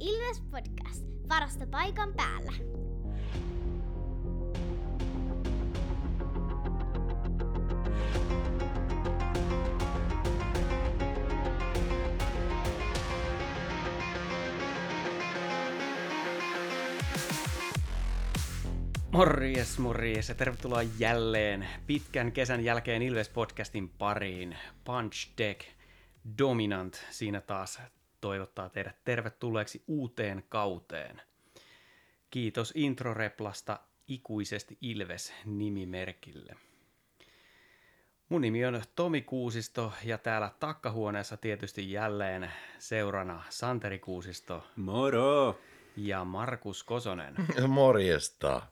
Ilves Podcast. Parasta paikan päällä. Morjes, morjes ja tervetuloa jälleen pitkän kesän jälkeen Ilves-podcastin pariin. Punch Deck Dominant siinä taas toivottaa teidät tervetulleeksi uuteen kauteen. Kiitos introreplasta ikuisesti Ilves-nimimerkille. Mun nimi on Tomi Kuusisto ja täällä takkahuoneessa tietysti jälleen seurana Santeri Kuusisto Moro! ja Markus Kosonen. Morjesta.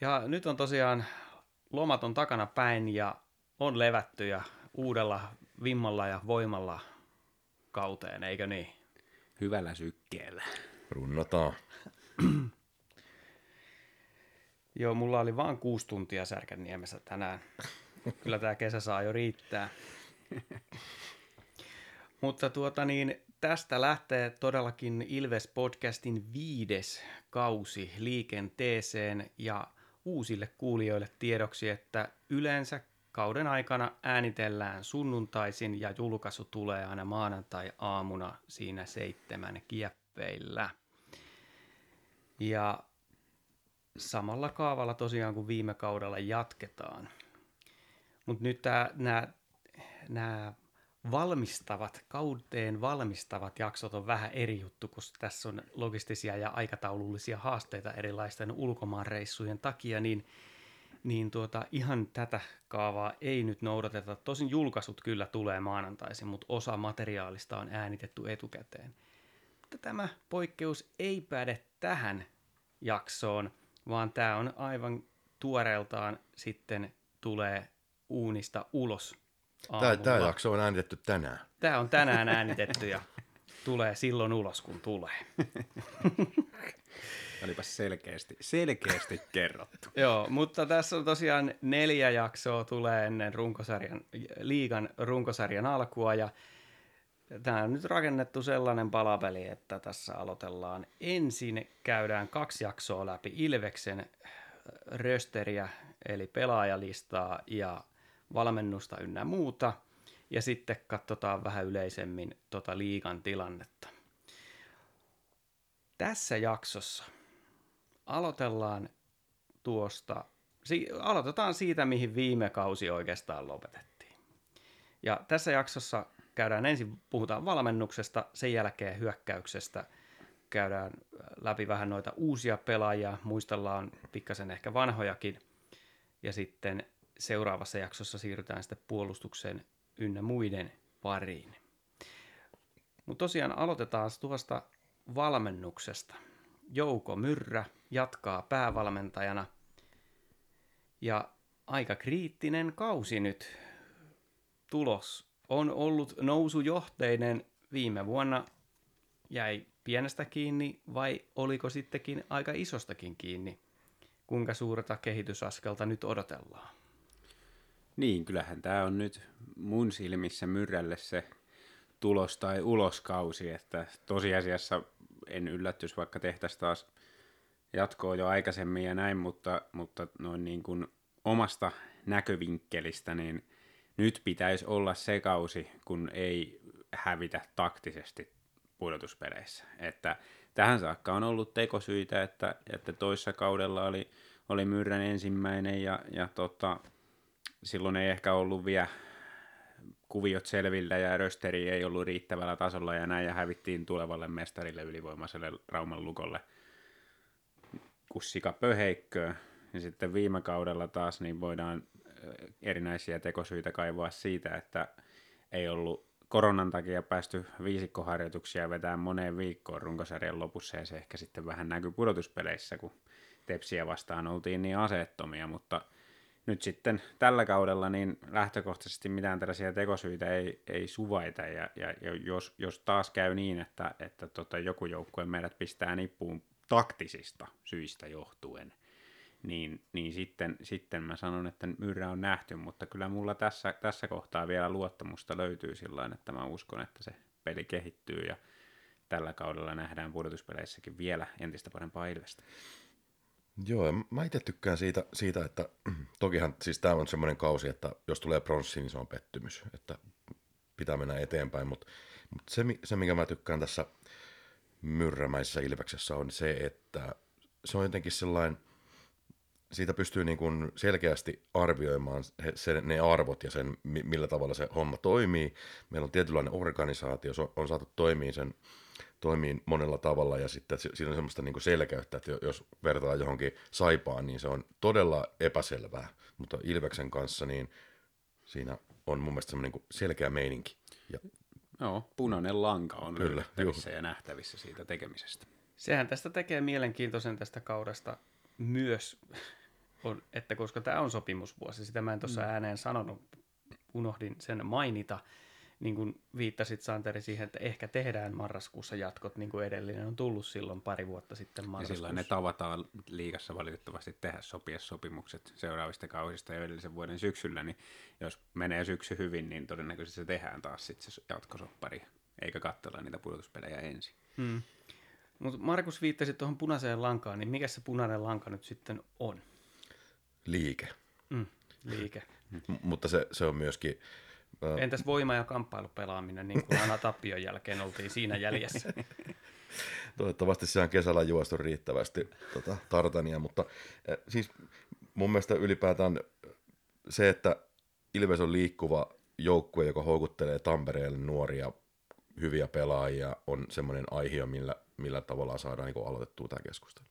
Ja nyt on tosiaan lomat on takana päin ja on levätty ja uudella vimmalla ja voimalla kauteen, eikö niin? Hyvällä sykkeellä. Runnotaan. Joo, mulla oli vaan kuusi tuntia Särkänniemessä tänään. Kyllä tämä kesä saa jo riittää. Mutta tuota niin, tästä lähtee todellakin Ilves-podcastin viides kausi liikenteeseen ja uusille kuulijoille tiedoksi, että yleensä kauden aikana äänitellään sunnuntaisin ja julkaisu tulee aina maanantai-aamuna siinä seitsemän kieppeillä. Ja samalla kaavalla tosiaan kuin viime kaudella jatketaan. Mutta nyt nämä valmistavat, kauteen valmistavat jaksot on vähän eri juttu, koska tässä on logistisia ja aikataulullisia haasteita erilaisten ulkomaanreissujen takia, niin, niin tuota, ihan tätä kaavaa ei nyt noudateta. Tosin julkaisut kyllä tulee maanantaisin, mutta osa materiaalista on äänitetty etukäteen. Mutta tämä poikkeus ei päde tähän jaksoon, vaan tämä on aivan tuoreeltaan sitten tulee uunista ulos Tämä, tämä jakso on äänitetty tänään. Tämä on tänään äänitetty ja tulee silloin ulos, kun tulee. Olipa selkeästi, selkeästi kerrottu. Joo, mutta tässä on tosiaan neljä jaksoa tulee ennen runkosarjan, liigan runkosarjan alkua ja tämä on nyt rakennettu sellainen palapeli, että tässä aloitellaan. Ensin käydään kaksi jaksoa läpi Ilveksen rösteriä, eli pelaajalistaa ja valmennusta ynnä muuta, ja sitten katsotaan vähän yleisemmin tota liigan tilannetta. Tässä jaksossa aloitellaan tuosta, si, aloitetaan siitä, mihin viime kausi oikeastaan lopetettiin. Ja tässä jaksossa käydään ensin, puhutaan valmennuksesta, sen jälkeen hyökkäyksestä, käydään läpi vähän noita uusia pelaajia, muistellaan pikkasen ehkä vanhojakin, ja sitten seuraavassa jaksossa siirrytään sitten puolustukseen ynnä muiden pariin. Mutta tosiaan aloitetaan tuosta valmennuksesta. Jouko Myrrä jatkaa päävalmentajana ja aika kriittinen kausi nyt. Tulos on ollut nousujohteinen viime vuonna. Jäi pienestä kiinni vai oliko sittenkin aika isostakin kiinni? Kuinka suurta kehitysaskelta nyt odotellaan? Niin, kyllähän tämä on nyt mun silmissä myrrälle se tulos- tai uloskausi, että tosiasiassa en yllättyisi, vaikka tehtäisiin taas jatkoa jo aikaisemmin ja näin, mutta, mutta noin niin kuin omasta näkövinkkelistä, niin nyt pitäisi olla se kausi, kun ei hävitä taktisesti pudotuspeleissä. Että tähän saakka on ollut tekosyitä, että, että toissa kaudella oli, oli Myrrän ensimmäinen ja, ja tota, silloin ei ehkä ollut vielä kuviot selvillä ja rösteri ei ollut riittävällä tasolla ja näin ja hävittiin tulevalle mestarille ylivoimaiselle Rauman lukolle kussika pöheikköä. Ja sitten viime kaudella taas niin voidaan erinäisiä tekosyitä kaivaa siitä, että ei ollut koronan takia päästy viisikkoharjoituksia vetää moneen viikkoon runkosarjan lopussa ja se ehkä sitten vähän näkyy pudotuspeleissä, kun Tepsiä vastaan oltiin niin aseettomia, mutta – nyt sitten tällä kaudella niin lähtökohtaisesti mitään tällaisia tekosyitä ei, ei suvaita ja, ja, ja jos, jos taas käy niin, että, että tota, joku joukkue meidät pistää nippuun taktisista syistä johtuen, niin, niin sitten, sitten mä sanon, että myrrä on nähty, mutta kyllä mulla tässä, tässä kohtaa vielä luottamusta löytyy sillä että mä uskon, että se peli kehittyy ja tällä kaudella nähdään pudotuspeleissäkin vielä entistä parempaa Ilvestä. Joo, mä itse tykkään siitä, siitä, että tokihan siis tämä on semmoinen kausi, että jos tulee pronssi, niin se on pettymys, että pitää mennä eteenpäin, mutta, mutta se, se, mikä mä tykkään tässä myrrämäisessä Ilveksessä on se, että se on jotenkin sellainen, siitä pystyy niin kuin selkeästi arvioimaan he- se, ne arvot ja sen, mi- millä tavalla se homma toimii. Meillä on tietynlainen organisaatio, se on, on saatu toimii sen toimii monella tavalla ja sitten si- siinä on semmoista niin selkeyttä, että jo- jos vertaa johonkin saipaan, niin se on todella epäselvää, mutta Ilveksen kanssa niin siinä on mun mielestä semmoinen niin selkeä meininki. Ja Joo, punainen lanka on Kyllä, löydettävissä ja nähtävissä siitä tekemisestä. Sehän tästä tekee mielenkiintoisen tästä kaudesta myös, on, että koska tämä on sopimusvuosi, sitä mä en tuossa ääneen sanonut, unohdin sen mainita, niin kuin viittasit Santeri siihen, että ehkä tehdään marraskuussa jatkot, niin kuin edellinen on tullut silloin pari vuotta sitten Ja marraskuussa. silloin ne tavataan liigassa valitettavasti tehdä sopia sopimukset seuraavista kausista ja edellisen vuoden syksyllä, niin jos menee syksy hyvin, niin todennäköisesti se tehdään taas sitten se jatkosoppari, eikä katsella niitä pudotuspelejä ensin. Hmm. Mutta Markus viittasi tuohon punaiseen lankaan, niin mikä se punainen lanka nyt sitten on? liike. Mm, liike. M- mutta se, se on myöskin, ää, Entäs voima- ja kamppailupelaaminen, niin kuin aina tappion jälkeen oltiin siinä jäljessä? Toivottavasti se on kesällä juostu riittävästi tota, tartania, mutta äh, siis mun mielestä ylipäätään se, että Ilves on liikkuva joukkue, joka houkuttelee Tampereelle nuoria hyviä pelaajia, on semmoinen aihe, millä, millä tavalla saadaan niin aloitettua tämä keskustelu.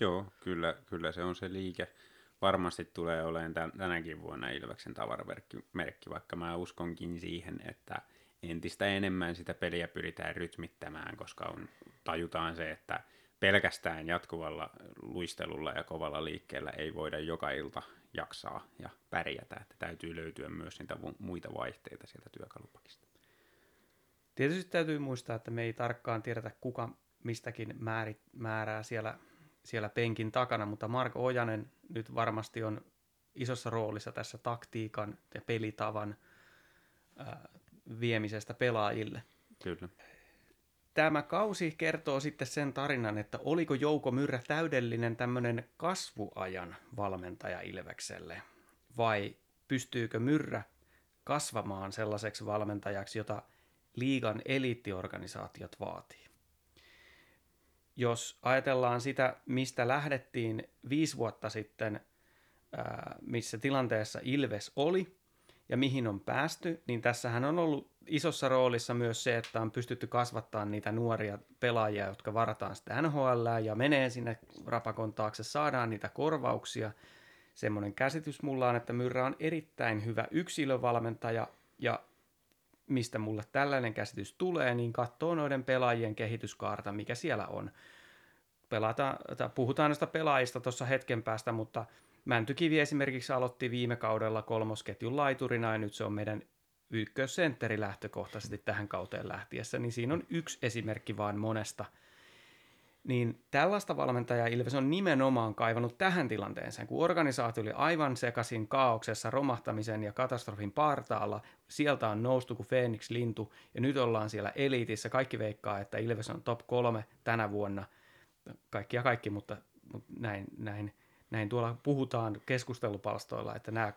Joo, kyllä, kyllä se on se liike. Varmasti tulee olemaan tän, tänäkin vuonna Ilveksen tavaramerkki, merkki, vaikka mä uskonkin siihen, että entistä enemmän sitä peliä pyritään rytmittämään, koska on, tajutaan se, että pelkästään jatkuvalla luistelulla ja kovalla liikkeellä ei voida joka ilta jaksaa ja pärjätä, että täytyy löytyä myös niitä mu- muita vaihteita sieltä työkalupakista. Tietysti täytyy muistaa, että me ei tarkkaan tiedetä, kuka mistäkin määrit, määrää siellä, siellä penkin takana, mutta Marko Ojanen nyt varmasti on isossa roolissa tässä taktiikan ja pelitavan ää, viemisestä pelaajille. Kyllä. Tämä kausi kertoo sitten sen tarinan, että oliko Jouko Myrrä täydellinen tämmöinen kasvuajan valmentaja Ilvekselle, vai pystyykö Myrrä kasvamaan sellaiseksi valmentajaksi, jota liigan eliittiorganisaatiot vaatii. Jos ajatellaan sitä, mistä lähdettiin viisi vuotta sitten, missä tilanteessa Ilves oli ja mihin on päästy, niin tässähän on ollut isossa roolissa myös se, että on pystytty kasvattamaan niitä nuoria pelaajia, jotka varataan sitä NHL ja menee sinne rapakon taakse, saadaan niitä korvauksia. Semmoinen käsitys mulla on, että Myrrä on erittäin hyvä yksilövalmentaja ja mistä mulle tällainen käsitys tulee, niin katsoo noiden pelaajien kehityskaarta, mikä siellä on. Pelata, puhutaan näistä pelaajista tuossa hetken päästä, mutta Mäntykivi esimerkiksi aloitti viime kaudella kolmosketjun laiturina ja nyt se on meidän ykkössentteri lähtökohtaisesti tähän kauteen lähtiessä, niin siinä on yksi esimerkki vaan monesta. Niin tällaista valmentajaa Ilves on nimenomaan kaivannut tähän tilanteeseen, kun organisaatio oli aivan sekaisin kaauksessa, romahtamisen ja katastrofin partaalla. Sieltä on noustu kuin Phoenix lintu ja nyt ollaan siellä eliitissä. Kaikki veikkaa, että Ilves on top kolme tänä vuonna. Kaikki ja kaikki, mutta, mutta näin, näin, näin tuolla puhutaan keskustelupalstoilla, että nämä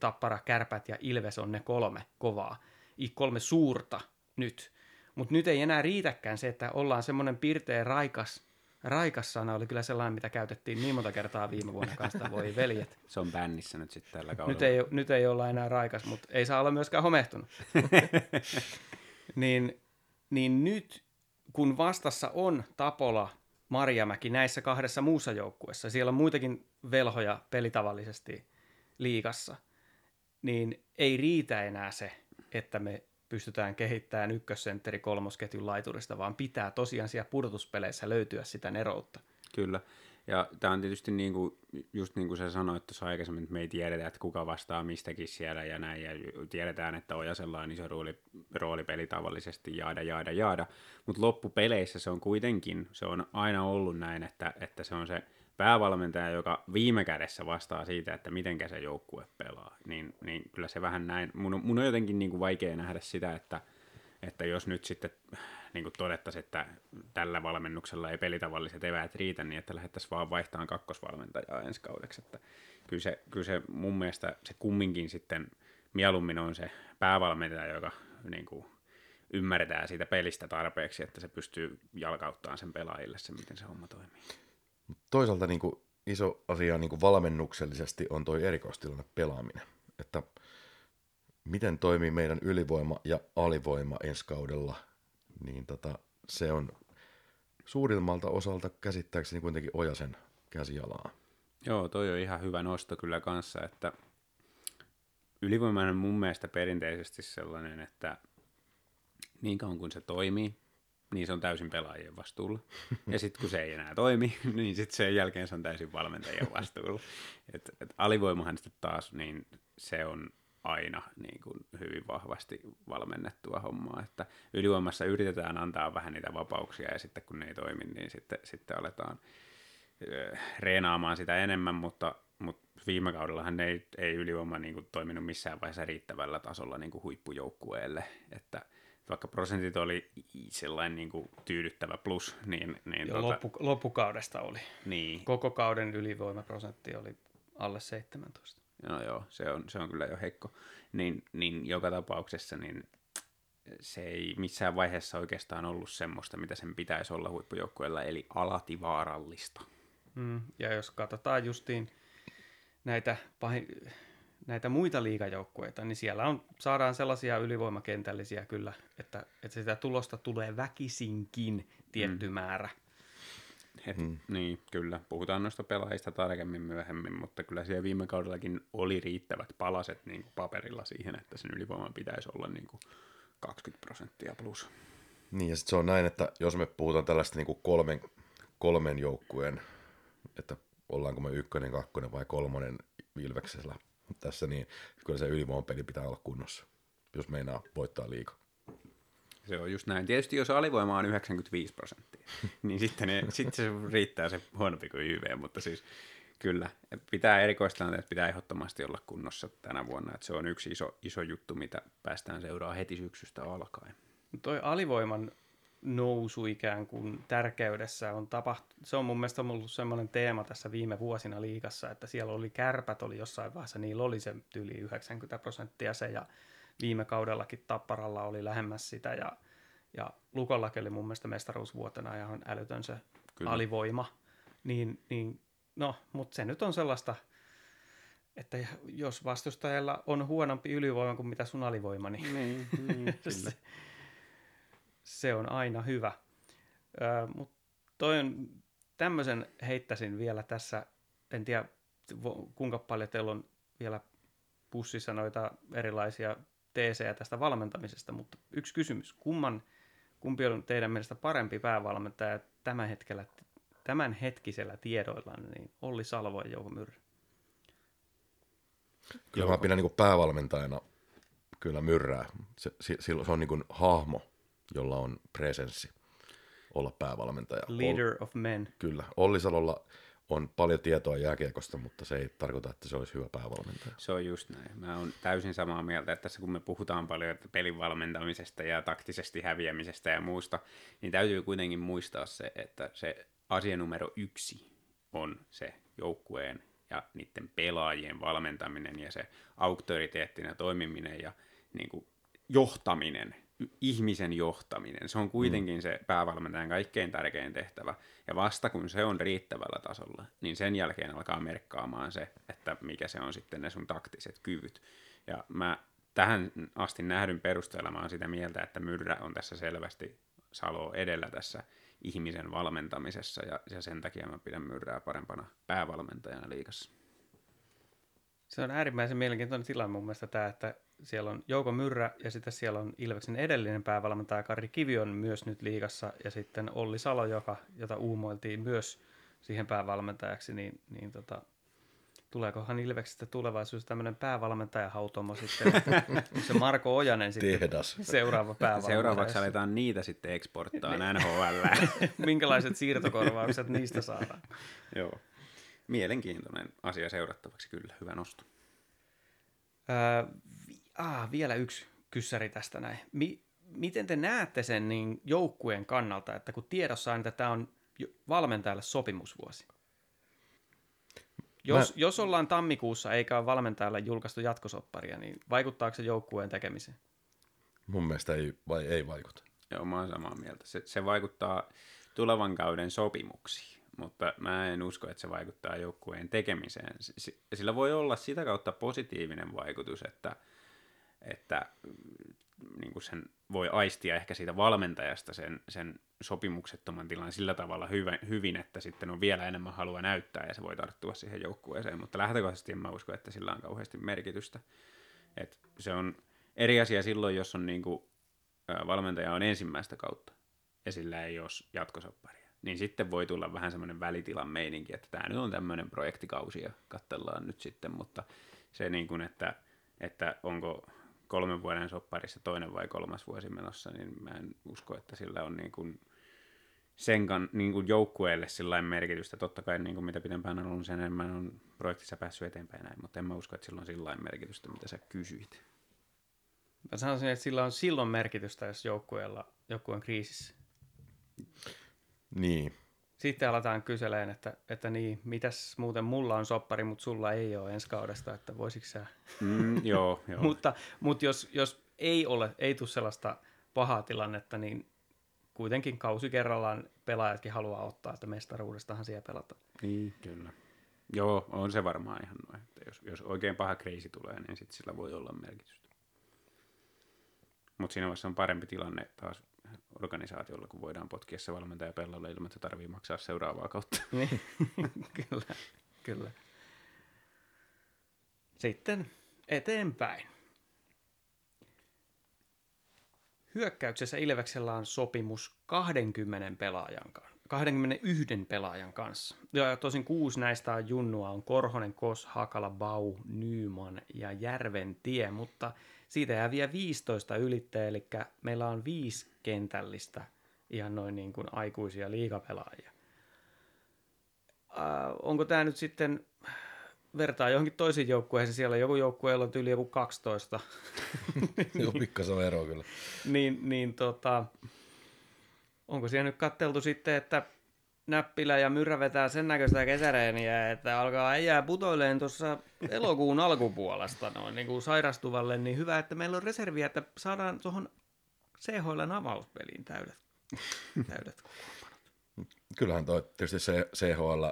Tappara, Kärpät ja Ilves on ne kolme kovaa, kolme suurta nyt. Mutta nyt ei enää riitäkään se, että ollaan semmoinen pirteä raikas, raikas sana oli kyllä sellainen, mitä käytettiin niin monta kertaa viime vuonna kanssa, voi veljet. Se on bännissä nyt sitten tällä kaudella. Nyt ei, nyt ei olla enää raikas, mutta ei saa olla myöskään homehtunut. niin, niin nyt, kun vastassa on Tapola, Marjamäki näissä kahdessa muussa joukkueessa, siellä on muitakin velhoja pelitavallisesti liikassa, niin ei riitä enää se, että me pystytään kehittämään ykkössentteri kolmosketjun laiturista, vaan pitää tosiaan siellä pudotuspeleissä löytyä sitä neroutta. Kyllä. Ja tämä on tietysti niin kuin, just niin kuin sä sanoit tuossa aikaisemmin, että me ei tiedetä, että kuka vastaa mistäkin siellä ja näin, ja tiedetään, että Ojasella on iso rooli, roolipeli tavallisesti, jaada, jaada, jaada, mutta loppupeleissä se on kuitenkin, se on aina ollut näin, että, että se on se päävalmentaja, joka viime kädessä vastaa siitä, että miten se joukkue pelaa, niin, niin kyllä se vähän näin, mun on, mun on jotenkin niin kuin vaikea nähdä sitä, että, että jos nyt sitten niin kuin todettaisiin, että tällä valmennuksella ei pelitavalliset eväät riitä, niin että lähdettäisiin vaan vaihtamaan kakkosvalmentajaa ensi kaudeksi. Että kyllä, se, kyllä se mun mielestä se kumminkin sitten mieluummin on se päävalmentaja, joka niin kuin, ymmärtää siitä pelistä tarpeeksi, että se pystyy jalkauttamaan sen pelaajille se, miten se homma toimii. Toisaalta niin kuin iso asia niin kuin valmennuksellisesti on toi erikoistilanne pelaaminen. Että miten toimii meidän ylivoima ja alivoima ensi kaudella, niin tota, se on suurimmalta osalta käsittääkseni kuitenkin Ojasen käsialaa. Joo, toi on ihan hyvä nosto kyllä kanssa, että ylivoimainen mun mielestä perinteisesti sellainen, että niin kauan kuin se toimii, niin se on täysin pelaajien vastuulla. Ja sitten kun se ei enää toimi, niin sitten sen jälkeen se on täysin valmentajien vastuulla. Et, et alivoimahan sitten taas, niin se on aina niin kuin hyvin vahvasti valmennettua hommaa, että ylivoimassa yritetään antaa vähän niitä vapauksia ja sitten kun ne ei toimi, niin sitten, sitten aletaan reenaamaan sitä enemmän, mutta, mutta viime kaudellahan ei, ei ylivoima niin kuin toiminut missään vaiheessa riittävällä tasolla niin kuin huippujoukkueelle, että vaikka prosentit oli sellainen niin kuin tyydyttävä plus, niin... niin tuota, loppu, loppukaudesta oli. Niin. Koko kauden ylivoimaprosentti oli alle 17. No joo, se on, se on kyllä jo heikko. Niin, niin joka tapauksessa niin se ei missään vaiheessa oikeastaan ollut semmoista, mitä sen pitäisi olla huippujoukkueella, eli alati vaarallista. Mm, ja jos katsotaan justiin näitä, pahin, näitä muita liigajoukkueita, niin siellä on, saadaan sellaisia ylivoimakentällisiä kyllä, että, että sitä tulosta tulee väkisinkin tietty mm. määrä. Et, hmm. Niin, kyllä. Puhutaan noista pelaajista tarkemmin myöhemmin, mutta kyllä siellä viime kaudellakin oli riittävät palaset niin kuin paperilla siihen, että sen ylivoiman pitäisi olla niin kuin 20 prosenttia plus. Niin, ja sitten se on näin, että jos me puhutaan tällaista niin kuin kolmen, kolmen joukkueen, että ollaanko me ykkönen, kakkonen vai kolmonen Ilveksellä tässä, niin kyllä se ylivoimapeli pitää olla kunnossa, jos meinaa voittaa liikaa. Se on just näin. Tietysti jos alivoima on 95 prosenttia, niin sitten, ne, sitten se riittää se huonompi kuin YV, mutta siis kyllä, pitää erikoistilanteet pitää ehdottomasti olla kunnossa tänä vuonna, että se on yksi iso, iso juttu, mitä päästään seuraa heti syksystä alkaen. Toi alivoiman nousu ikään kuin tärkeydessä on tapahtunut, se on mun mielestä ollut semmoinen teema tässä viime vuosina liikassa, että siellä oli kärpät, oli jossain vaiheessa, niillä oli se yli 90 prosenttia se, ja viime kaudellakin Tapparalla oli lähemmäs sitä ja, ja Lukollakin oli mun mielestä mestaruusvuotena ihan älytön se Kyllä. alivoima. Niin, niin, no, mutta se nyt on sellaista, että jos vastustajalla on huonompi ylivoima kuin mitä sun alivoima, niin, niin, niin se on aina hyvä. Mutta toi on, tämmöisen heittäisin vielä tässä, en tiedä kuinka paljon teillä on vielä pussissa noita erilaisia teesejä tästä valmentamisesta, mutta yksi kysymys. Kumman, kumpi on teidän mielestä parempi päävalmentaja tämän, hetkellä, tämän hetkisellä tiedoilla, niin Olli Salvo ja Jouko Myrrä? Kyllä mä pidän niin päävalmentajana kyllä Myrrää. Se, se, se on niin hahmo, jolla on presenssi olla päävalmentaja. Leader of men. Kyllä. Olli Salolla on paljon tietoa jääkiekosta, mutta se ei tarkoita, että se olisi hyvä päävalmentaja. Se on just näin. Mä oon täysin samaa mieltä, että tässä kun me puhutaan paljon pelin valmentamisesta ja taktisesti häviämisestä ja muusta, niin täytyy kuitenkin muistaa se, että se asia numero yksi on se joukkueen ja niiden pelaajien valmentaminen ja se auktoriteettina toimiminen ja niin kuin johtaminen ihmisen johtaminen. Se on kuitenkin mm. se päävalmentajan kaikkein tärkein tehtävä. Ja vasta kun se on riittävällä tasolla, niin sen jälkeen alkaa merkkaamaan se, että mikä se on sitten ne sun taktiset kyvyt. Ja mä tähän asti nähdyn perusteella mä oon sitä mieltä, että Myrrä on tässä selvästi Salo edellä tässä ihmisen valmentamisessa, ja, ja sen takia mä pidän Myrrää parempana päävalmentajana liikassa. Se on äärimmäisen mielenkiintoinen tilanne mun mielestä tämä, että siellä on Jouko Myrrä ja sitten siellä on Ilveksen edellinen päävalmentaja Kari Kivi on myös nyt liigassa ja sitten Olli Salo, joka, jota uumoiltiin myös siihen päävalmentajaksi, niin, niin tota, tuleekohan Ilveksestä tulevaisuudessa tämmöinen päävalmentajahautomo sitten, se Marko Ojanen sitten Tehdas. seuraava päävalmentaja. Seuraavaksi aletaan niitä sitten eksporttaa NHL. Minkälaiset siirtokorvaukset niistä saadaan? Joo. Mielenkiintoinen asia seurattavaksi kyllä, hyvä nosto. Öö, ah, vielä yksi kyssäri tästä näin. Mi, miten te näette sen niin joukkueen kannalta, että kun tiedossa on, että tämä on valmentajalle sopimusvuosi? Jos, Mä- jos ollaan tammikuussa eikä ole valmentajalle julkaistu jatkosopparia, niin vaikuttaako se joukkueen tekemiseen? Mun mielestä ei, vai, ei vaikuta. Joo, mä oon samaa mieltä. Se, se vaikuttaa tulevan kauden sopimuksiin, mutta mä en usko, että se vaikuttaa joukkueen tekemiseen. Sillä voi olla sitä kautta positiivinen vaikutus, että, että mm, niin kuin sen voi aistia ehkä siitä valmentajasta sen, sen sopimuksettoman tilan sillä tavalla hyvä, hyvin, että sitten on vielä enemmän halua näyttää ja se voi tarttua siihen joukkueeseen, mutta lähtökohtaisesti en mä usko, että sillä on kauheasti merkitystä. Et se on eri asia silloin, jos on niin kuin, valmentaja on ensimmäistä kautta ja sillä ei ole jatkosopparia. Niin sitten voi tulla vähän semmoinen välitilan meininki, että tämä nyt on tämmöinen projektikausi ja katsellaan nyt sitten, mutta se niin kuin, että, että onko kolmen vuoden sopparissa toinen vai kolmas vuosi menossa, niin mä en usko, että sillä on niin kuin sen kan, niin kuin joukkueelle sillä merkitystä. Totta kai niin kuin mitä pidempään on ollut, sen enemmän on projektissa päässyt eteenpäin näin, mutta en mä usko, että sillä on sillä merkitystä, mitä sä kysyit. Mä sanoisin, että sillä on silloin merkitystä, jos joukkueella joku on kriisissä. Niin, Sitten aletaan kyseleen, että, että niin, mitäs muuten mulla on soppari, mutta sulla ei ole ensi kaudesta, että voisitko sä... Mm, joo, joo. mutta mutta jos, jos ei ole, ei tule sellaista pahaa tilannetta, niin kuitenkin kausi kerrallaan pelaajatkin haluaa ottaa, että mestaruudestahan siellä pelataan. Niin, kyllä. Joo, on se varmaan ihan noin. Että jos, jos oikein paha kriisi tulee, niin sit sillä voi olla merkitystä. Mutta siinä vaiheessa on parempi tilanne taas organisaatiolla, kun voidaan potkia se valmentaja pellalle ilman, että tarvii maksaa seuraavaa kautta. Niin, kyllä, kyllä. Sitten eteenpäin. Hyökkäyksessä Ilveksellä on sopimus 20 pelaajan kanssa. 21 pelaajan kanssa. Ja tosin kuusi näistä on junnua, on Korhonen, Kos, Hakala, Bau, Nyyman ja Järventie, mutta siitä jää vielä 15 ylittäjä, eli meillä on viisi kentällistä ihan noin niin kuin aikuisia liigapelaajia äh, onko tämä nyt sitten, vertaa johonkin toisiin joukkueisiin, siellä joku joukkueella on yli joku 12, joo, pikkasen ero kyllä. niin, niin tota, onko siellä nyt katteltu sitten, että Näppilä ja Myrrä vetää sen näköistä kesäreeniä, että alkaa äijää putoileen tuossa elokuun alkupuolesta noin niin kuin sairastuvalle, niin hyvä, että meillä on reserviä, että saadaan tuohon CHLn avauspeliin täydet, täydet Kyllähän toi, tietysti se CHL,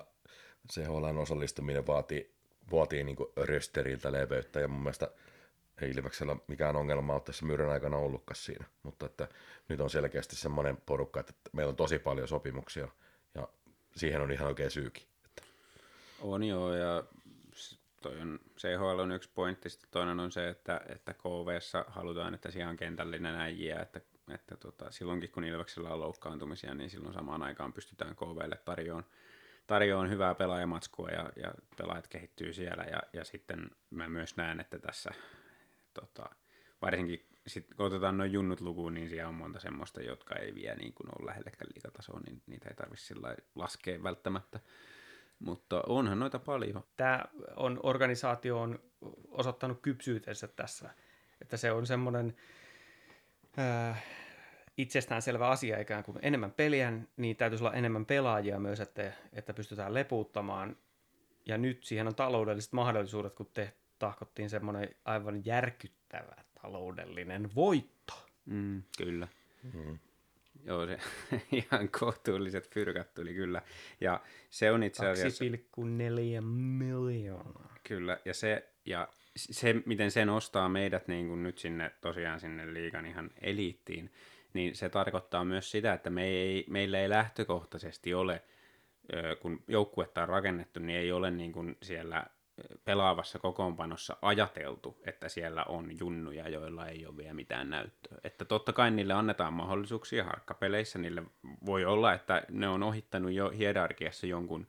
CHLn osallistuminen vaatii, vaatii niin rösteriltä leveyttä ja mun mielestä ei Ilveksellä mikään ongelma ole tässä myyrän aikana ollutkaan siinä, mutta että nyt on selkeästi semmoinen porukka, että meillä on tosi paljon sopimuksia siihen on ihan oikein syykin. Että On joo, ja toi on, CHL on yksi pointti, sitten toinen on se, että, että KVssa halutaan, että siellä on kentällinen äijä, että, että tota, silloinkin kun Ilveksellä on loukkaantumisia, niin silloin samaan aikaan pystytään KVlle tarjoamaan tarjoamaan hyvää pelaajamatskua ja, ja pelaajat kehittyy siellä ja, ja sitten mä myös näen, että tässä tota, varsinkin sit, kun otetaan noin junnut lukuun, niin siellä on monta semmoista, jotka ei vie niin kuin ole lähellekään liikatasoa, niin niitä ei tarvitse laskea välttämättä. Mutta onhan noita paljon. tämä on, organisaatio on osoittanut kypsyytensä tässä, että se on semmoinen äh, itsestäänselvä asia ikään kuin enemmän peliä, niin täytyisi olla enemmän pelaajia myös, että, että pystytään lepuuttamaan. Ja nyt siihen on taloudelliset mahdollisuudet, kun te tahkottiin semmoinen aivan järkyttävä taloudellinen voitto. Mm, kyllä. Mm. Joo, se ihan kohtuulliset fyrkat tuli kyllä. Ja se on itse asiassa... 2,4 miljoonaa. Kyllä, ja se, ja se, miten se nostaa meidät niin kuin nyt sinne tosiaan sinne liigan ihan eliittiin, niin se tarkoittaa myös sitä, että me ei, meillä ei lähtökohtaisesti ole, kun joukkuetta on rakennettu, niin ei ole niin kuin siellä pelaavassa kokoonpanossa ajateltu, että siellä on junnuja, joilla ei ole vielä mitään näyttöä. Että totta kai niille annetaan mahdollisuuksia harkkapeleissä, niille voi olla, että ne on ohittanut jo hierarkiassa jonkun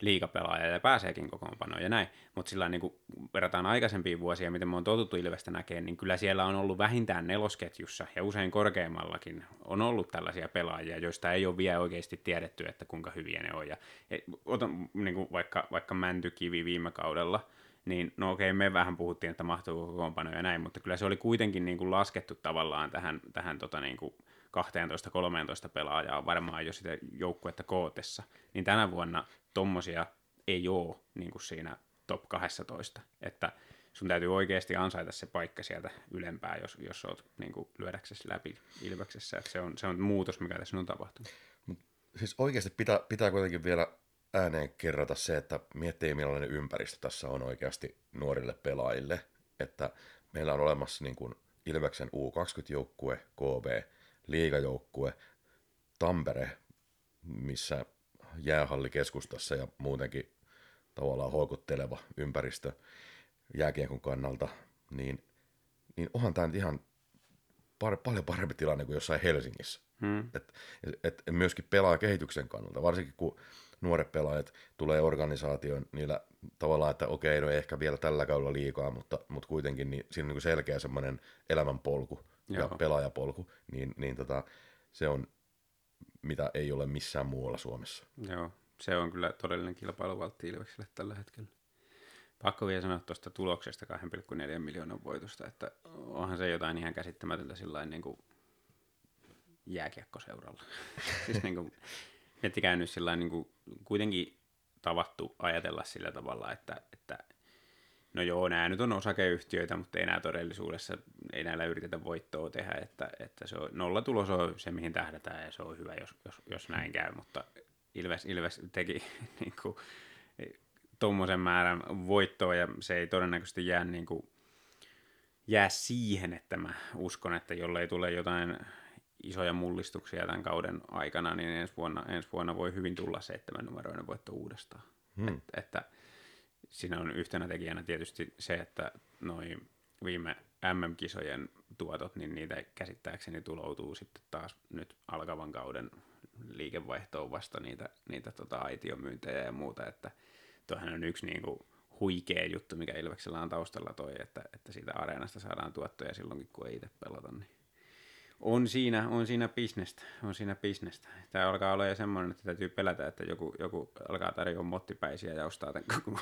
liikapelaaja ja pääseekin kokoonpanoon ja näin. Mutta sillä niin kun verrataan aikaisempiin vuosia, miten me on totuttu Ilvestä näkemään, niin kyllä siellä on ollut vähintään nelosketjussa ja usein korkeammallakin on ollut tällaisia pelaajia, joista ei ole vielä oikeasti tiedetty, että kuinka hyviä ne on. Ja, et, otan niin kuin vaikka, vaikka Mäntykivi viime kaudella, niin no okei, me vähän puhuttiin, että mahtuuko kokoonpano ja näin, mutta kyllä se oli kuitenkin niin kuin laskettu tavallaan tähän, tähän tota niin kuin 12-13 pelaajaa varmaan jo sitä joukkuetta kootessa, niin tänä vuonna tommosia ei ole niin kuin siinä top 12, että sun täytyy oikeasti ansaita se paikka sieltä ylempää, jos, jos oot niin kuin lyödäksesi läpi Ilveksessä, että se on, se on muutos, mikä tässä on tapahtunut. Siis oikeasti pitää, pitää kuitenkin vielä ääneen kerrata se, että miettii millainen ympäristö tässä on oikeasti nuorille pelaajille, että meillä on olemassa niin kuin Ilveksen U20-joukkue, KV, liigajoukkue, Tampere, missä jäähallikeskustassa ja muutenkin tavallaan houkutteleva ympäristö jääkiekon kannalta, niin, niin onhan tämä nyt ihan par, paljon parempi tilanne kuin jossain Helsingissä. Hmm. Et, et, et myöskin pelaa kehityksen kannalta, varsinkin kun nuoret pelaajat tulee organisaatioon niillä tavallaan, että okei, no ei ehkä vielä tällä kaudella liikaa, mutta, mutta kuitenkin niin siinä on niin selkeä semmoinen elämänpolku Joo. ja pelaajapolku, niin, niin tota, se on mitä ei ole missään muualla Suomessa. Joo, se on kyllä todellinen kilpailuvaltti Ilvekselle tällä hetkellä. Pakko vielä sanoa tuosta tuloksesta 2,4 miljoonan voitosta, että onhan se jotain ihan käsittämätöntä sillä niin kuin jääkiekkoseuralla. siis niin kuin, miettikää nyt sillä niin kuin, kuitenkin tavattu ajatella sillä tavalla, että, että no joo, nämä nyt on osakeyhtiöitä, mutta ei nämä todellisuudessa, ei näillä yritetä voittoa tehdä, että, että se on, nollatulos on se, mihin tähdätään, ja se on hyvä, jos, jos, jos näin käy, mutta Ilves, Ilves teki niin kuin, tuommoisen määrän voittoa, ja se ei todennäköisesti jää, niin kuin, jää siihen, että mä uskon, että jollei tule jotain isoja mullistuksia tämän kauden aikana, niin ensi vuonna, ensi vuonna voi hyvin tulla seitsemän numeroinen voitto uudestaan. Hmm. Et, että siinä on yhtenä tekijänä tietysti se, että noin viime MM-kisojen tuotot, niin niitä käsittääkseni tuloutuu sitten taas nyt alkavan kauden liikevaihtoon vasta niitä, niitä tota aitiomyyntejä ja muuta, että toihan on yksi niin kuin huikea juttu, mikä Ilveksellä on taustalla toi, että, että siitä areenasta saadaan tuottoja silloinkin, kun ei itse pelata, niin on siinä, on siinä bisnestä, on siinä bisnestä. Tämä alkaa olla jo semmoinen, että täytyy pelätä, että joku, joku alkaa tarjoa mottipäisiä ja ostaa tämän koko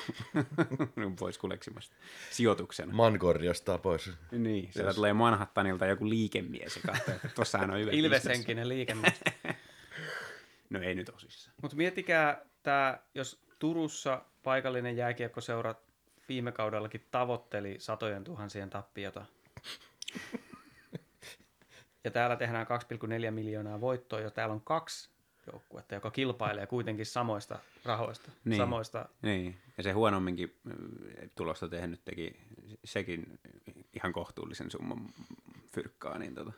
pois kuleksimasta sijoituksena. Mankori ostaa pois. Niin, sieltä tulee Manhattanilta joku liikemies ja katsoo, että tuossahan on hyvä Ilveshenkinen liikemies. no ei nyt osissa. Mutta miettikää tämä, jos Turussa paikallinen jääkiekkoseura viime kaudellakin tavoitteli satojen tuhansien tappiota. Ja täällä tehdään 2,4 miljoonaa voittoa, jo täällä on kaksi joukkuetta, joka kilpailee kuitenkin samoista rahoista. Niin, samoista... niin. ja se huonomminkin äh, tulosta tehnyt teki sekin ihan kohtuullisen summan fyrkkaa, niin tota,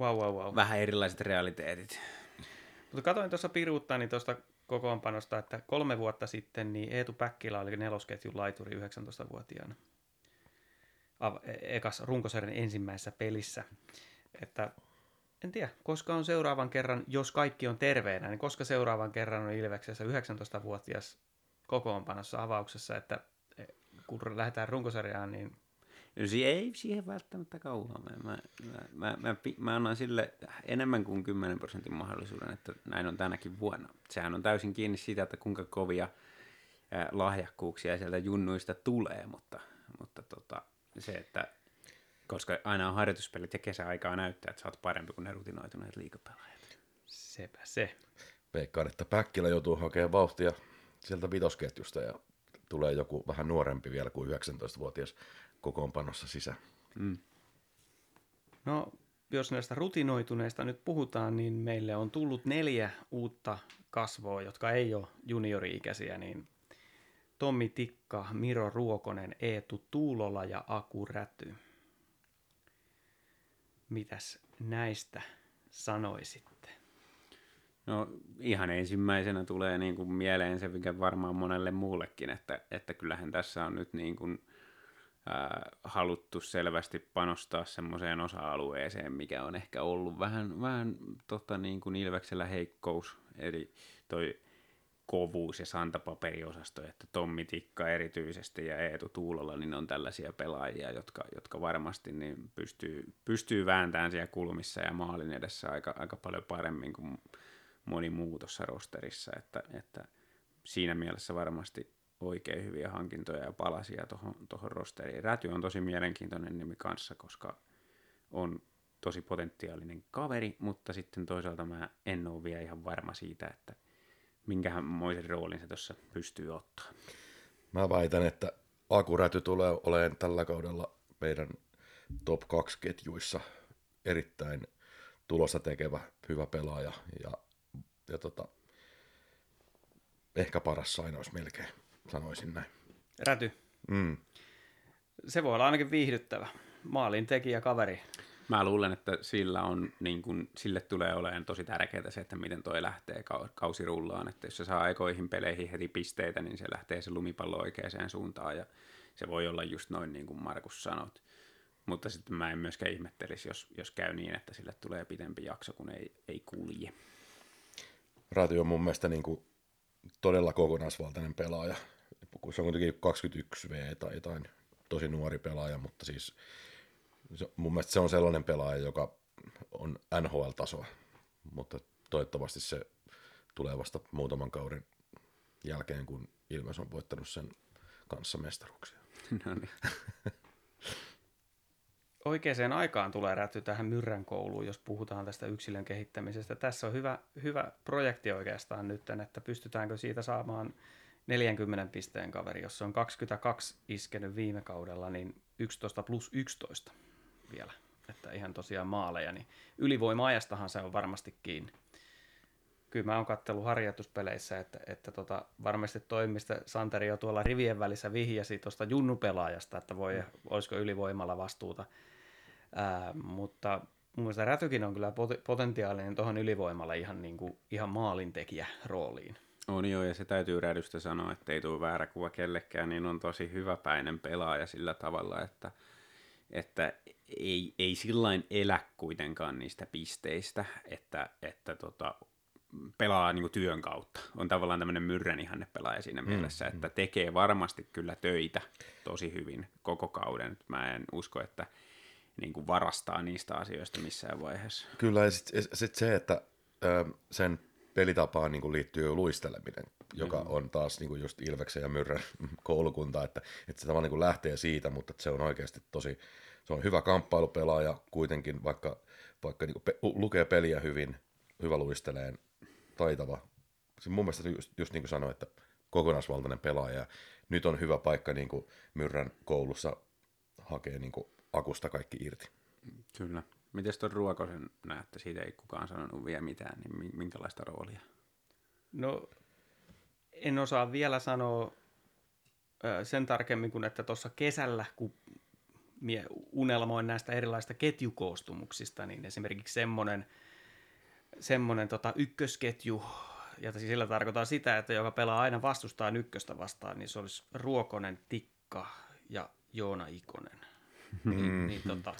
wow, wow, wow. vähän erilaiset realiteetit. Mutta katsoin tuossa piruuttani tuosta kokoonpanosta, että kolme vuotta sitten niin Eetu Päkkilä oli nelosketjun laituri 19-vuotiaana ekas runkosarjan ensimmäisessä pelissä. Että en tiedä, koska on seuraavan kerran, jos kaikki on terveenä, niin koska seuraavan kerran on Ilveksessä 19-vuotias kokoonpanossa avauksessa, että e, kun lähdetään runkosarjaan, niin... No se ei siihen välttämättä kauan. Mä, mä, mä, mä, mä annan sille enemmän kuin 10 prosentin mahdollisuuden, että näin on tänäkin vuonna. Sehän on täysin kiinni siitä, että kuinka kovia lahjakkuuksia sieltä junnuista tulee, mutta, mutta tota, se, että koska aina on harjoituspelit ja kesäaikaa näyttää, että sä oot parempi kuin ne rutinoituneet liikapelaajat. Sepä se. Veikkaan, että Päkkilä joutuu hakemaan vauhtia sieltä vitosketjusta ja tulee joku vähän nuorempi vielä kuin 19-vuotias kokoonpanossa sisään. Mm. No, jos näistä rutinoituneista nyt puhutaan, niin meille on tullut neljä uutta kasvoa, jotka ei ole juniori-ikäisiä, niin Tommi Tikka, Miro Ruokonen, Eetu Tuulola ja Aku Räty. Mitäs näistä sanoisitte? No ihan ensimmäisenä tulee niin kuin mieleen se, mikä varmaan monelle muullekin, että, että kyllähän tässä on nyt niin kuin, ää, haluttu selvästi panostaa semmoiseen osa-alueeseen, mikä on ehkä ollut vähän, vähän tota, niin kuin Ilveksellä heikkous, eli toi kovuus ja santapaperiosasto, että Tommi Tikka erityisesti ja Eetu Tuulola, niin on tällaisia pelaajia, jotka, jotka varmasti niin pystyy, pystyy vääntämään siellä kulmissa ja maalin edessä aika, aika paljon paremmin kuin moni muu tuossa rosterissa, että, että siinä mielessä varmasti oikein hyviä hankintoja ja palasia tuohon tohon rosteriin. Räty on tosi mielenkiintoinen nimi kanssa, koska on tosi potentiaalinen kaveri, mutta sitten toisaalta mä en ole vielä ihan varma siitä, että minkämoisen roolin se tuossa pystyy ottaa. Mä väitän, että Akuräty tulee olemaan tällä kaudella meidän top 2 ketjuissa erittäin tulosta tekevä, hyvä pelaaja ja, ja tota, ehkä paras sainaus melkein, sanoisin näin. Räty. Mm. Se voi olla ainakin viihdyttävä. Maalin tekijä kaveri. Mä luulen, että sillä on, niin kun, sille tulee olemaan tosi tärkeää se, että miten toi lähtee kausi rullaan. Että jos se saa aikoihin peleihin heti pisteitä, niin se lähtee se lumipallo oikeaan suuntaan. Ja se voi olla just noin niin kuin Markus sanot. Mutta sitten mä en myöskään ihmettelisi, jos, jos käy niin, että sille tulee pidempi jakso, kun ei, ei kulje. Rati on mun mielestä niin kuin todella kokonaisvaltainen pelaaja. Se on kuitenkin 21 V tai jotain tosi nuori pelaaja, mutta siis se, mun mielestä se on sellainen pelaaja, joka on NHL-tasoa, mutta toivottavasti se tulee vasta muutaman kauden jälkeen, kun Ilves on voittanut sen kanssa mestaruuksia. no niin. Oikeaan aikaan tulee räty tähän Myrrän kouluun, jos puhutaan tästä yksilön kehittämisestä. Tässä on hyvä, hyvä projekti oikeastaan nyt, että pystytäänkö siitä saamaan 40 pisteen kaveri, jos on 22 iskenyt viime kaudella, niin 11 plus 11 vielä. Että ihan tosiaan maaleja, niin ylivoima-ajastahan se on varmasti kiinni. Kyllä mä oon kattellut harjoituspeleissä, että, että tota, varmasti toimista Santeri jo tuolla rivien välissä vihjasi tuosta junnupelaajasta, että voi, mm. olisiko ylivoimalla vastuuta. Ää, mutta mun mielestä Rätykin on kyllä potentiaalinen tuohon ylivoimalla ihan, niin kuin, ihan maalintekijä rooliin. On joo, ja se täytyy rädystä sanoa, että ei tule väärä kuva kellekään, niin on tosi hyväpäinen pelaaja sillä tavalla, että, että ei, ei sillain elä kuitenkaan niistä pisteistä, että, että tota, pelaa niin työn kautta. On tavallaan tämmöinen myrrän ihanne pelaaja siinä mm, mielessä, että tekee varmasti kyllä töitä tosi hyvin koko kauden. Mä en usko, että niin kuin varastaa niistä asioista missään vaiheessa. Kyllä, ja sitten sit se, että ö, sen pelitapaan niin kuin liittyy luisteleminen, joka mm-hmm. on taas niin kuin just Ilveksen ja Myrrän koulukunta, että, että se tavallaan niin kuin lähtee siitä, mutta se on oikeasti tosi, se on hyvä kamppailupelaaja kuitenkin, vaikka, vaikka niin kuin pe- lukee peliä hyvin, hyvä luisteleen, taitava. Se mun mielestä just, just niin kuin sanoin, että kokonaisvaltainen pelaaja. Nyt on hyvä paikka niin kuin Myrrän koulussa hakea niin kuin akusta kaikki irti. Kyllä. Miten tuon Ruokosen näette? Siitä ei kukaan sanonut vielä mitään, niin minkälaista roolia? No, en osaa vielä sanoa sen tarkemmin kuin, että tuossa kesällä, kun mie unelmoin näistä erilaisista ketjukoostumuksista, niin esimerkiksi semmoinen, semmoinen tota ykkösketju, ja siis sillä tarkoittaa sitä, että joka pelaa aina vastustaa ykköstä vastaan, niin se olisi Ruokonen, Tikka ja Joona Ikonen. Mm. Niin, niin tota,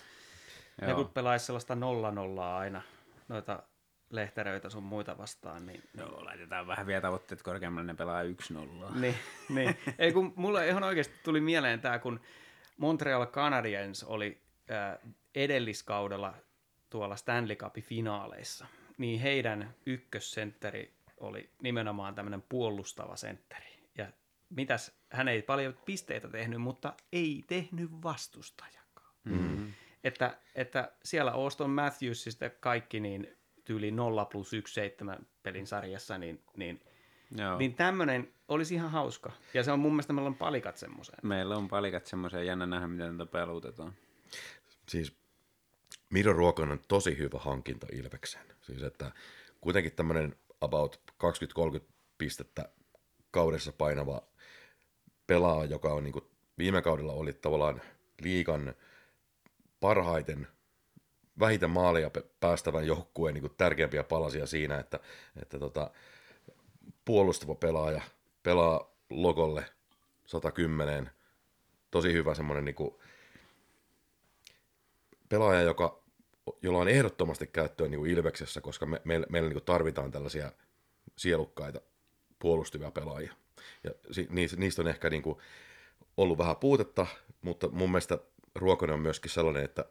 ne kun pelaisi sellaista nolla nollaa aina noita lehteröitä sun muita vastaan. Niin, Joo, laitetaan vähän vielä tavoitteet korkeammalle, ne pelaa yksi nollaa. Niin, niin. Ei kun mulle ihan oikeasti tuli mieleen tämä, kun Montreal Canadiens oli äh, edelliskaudella tuolla Stanley Cupin finaaleissa, niin heidän ykkössentteri oli nimenomaan tämmöinen puolustava sentteri. Ja mitäs, hän ei paljon pisteitä tehnyt, mutta ei tehnyt vastustajakaan. Mm-hmm. Että, että siellä Auston Matthewsista kaikki niin tyyli 0 plus 1 7 pelin sarjassa, niin, niin, Joo. niin tämmöinen olisi ihan hauska. Ja se on mun mielestä, meillä on palikat semmoiseen. Meillä on palikat semmoiseen, jännä nähdä, miten tätä pelutetaan. Siis Miro Ruokonen on tosi hyvä hankinta Ilvekseen. Siis että kuitenkin tämmöinen about 20-30 pistettä kaudessa painava pelaaja, joka on niin kuin viime kaudella oli tavallaan liikan parhaiten vähiten maalia päästävän joukkueen niin tärkeimpiä palasia siinä, että, että tota, puolustava pelaaja pelaa logolle 110, tosi hyvä semmoinen niin pelaaja, joka, jolla on ehdottomasti käyttöä niin kuin Ilveksessä, koska me, meillä, meillä niin tarvitaan tällaisia sielukkaita puolustavia pelaajia. Ja niistä on ehkä niin kuin ollut vähän puutetta, mutta mun mielestä Ruokonen on myöskin sellainen, että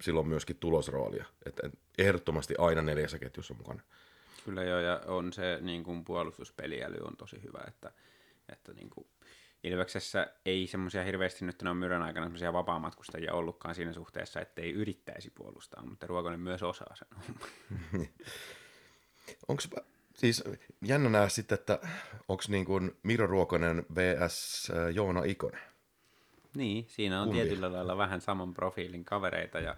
sillä on myöskin tulosroolia. Että ehdottomasti aina neljässä ketjussa mukana. Kyllä joo, ja on se niin kuin puolustuspeliäly on tosi hyvä, että Että niin kuin Ilveksessä ei semmoisia hirveästi nyt on myrän aikana semmoisia vapaamatkustajia ollutkaan siinä suhteessa, että ei yrittäisi puolustaa, mutta Ruokonen myös osaa sen Onko siis jännä nähdä sitten, että onko niin kuin Miro Ruokonen vs. Joona Ikonen? Niin, siinä on Kumpi? tietyllä lailla vähän saman profiilin kavereita ja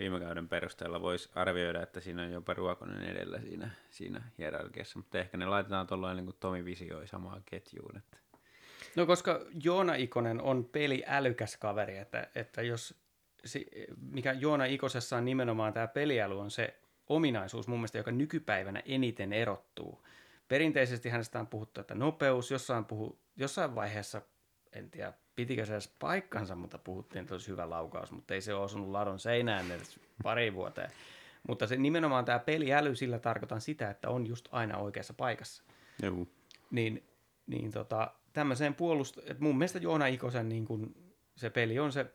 viime kauden perusteella voisi arvioida, että siinä on jopa Ruokonen edellä siinä, siinä hierarkiassa, mutta ehkä ne laitetaan tuollainen niin kuin Tomi visioi samaan ketjuun. Että. No koska Joona Ikonen on peli älykäs kaveri, että, että jos, mikä Joona Ikosessa on nimenomaan tämä peliäly on se ominaisuus mun mielestä, joka nykypäivänä eniten erottuu. Perinteisesti hänestä on puhuttu, että nopeus, jossain, puhu, jossain vaiheessa, en tiedä pitikö se edes paikkansa, mutta puhuttiin, että olisi hyvä laukaus, mutta ei se ole osunut ladon seinään edes pari vuoteen. Mutta se nimenomaan tämä peliäly, sillä tarkoitan sitä, että on just aina oikeassa paikassa Joo. niin, niin tota, tämmöiseen puolust... että mun mielestä Joona Ikosen niin kun se peli on se,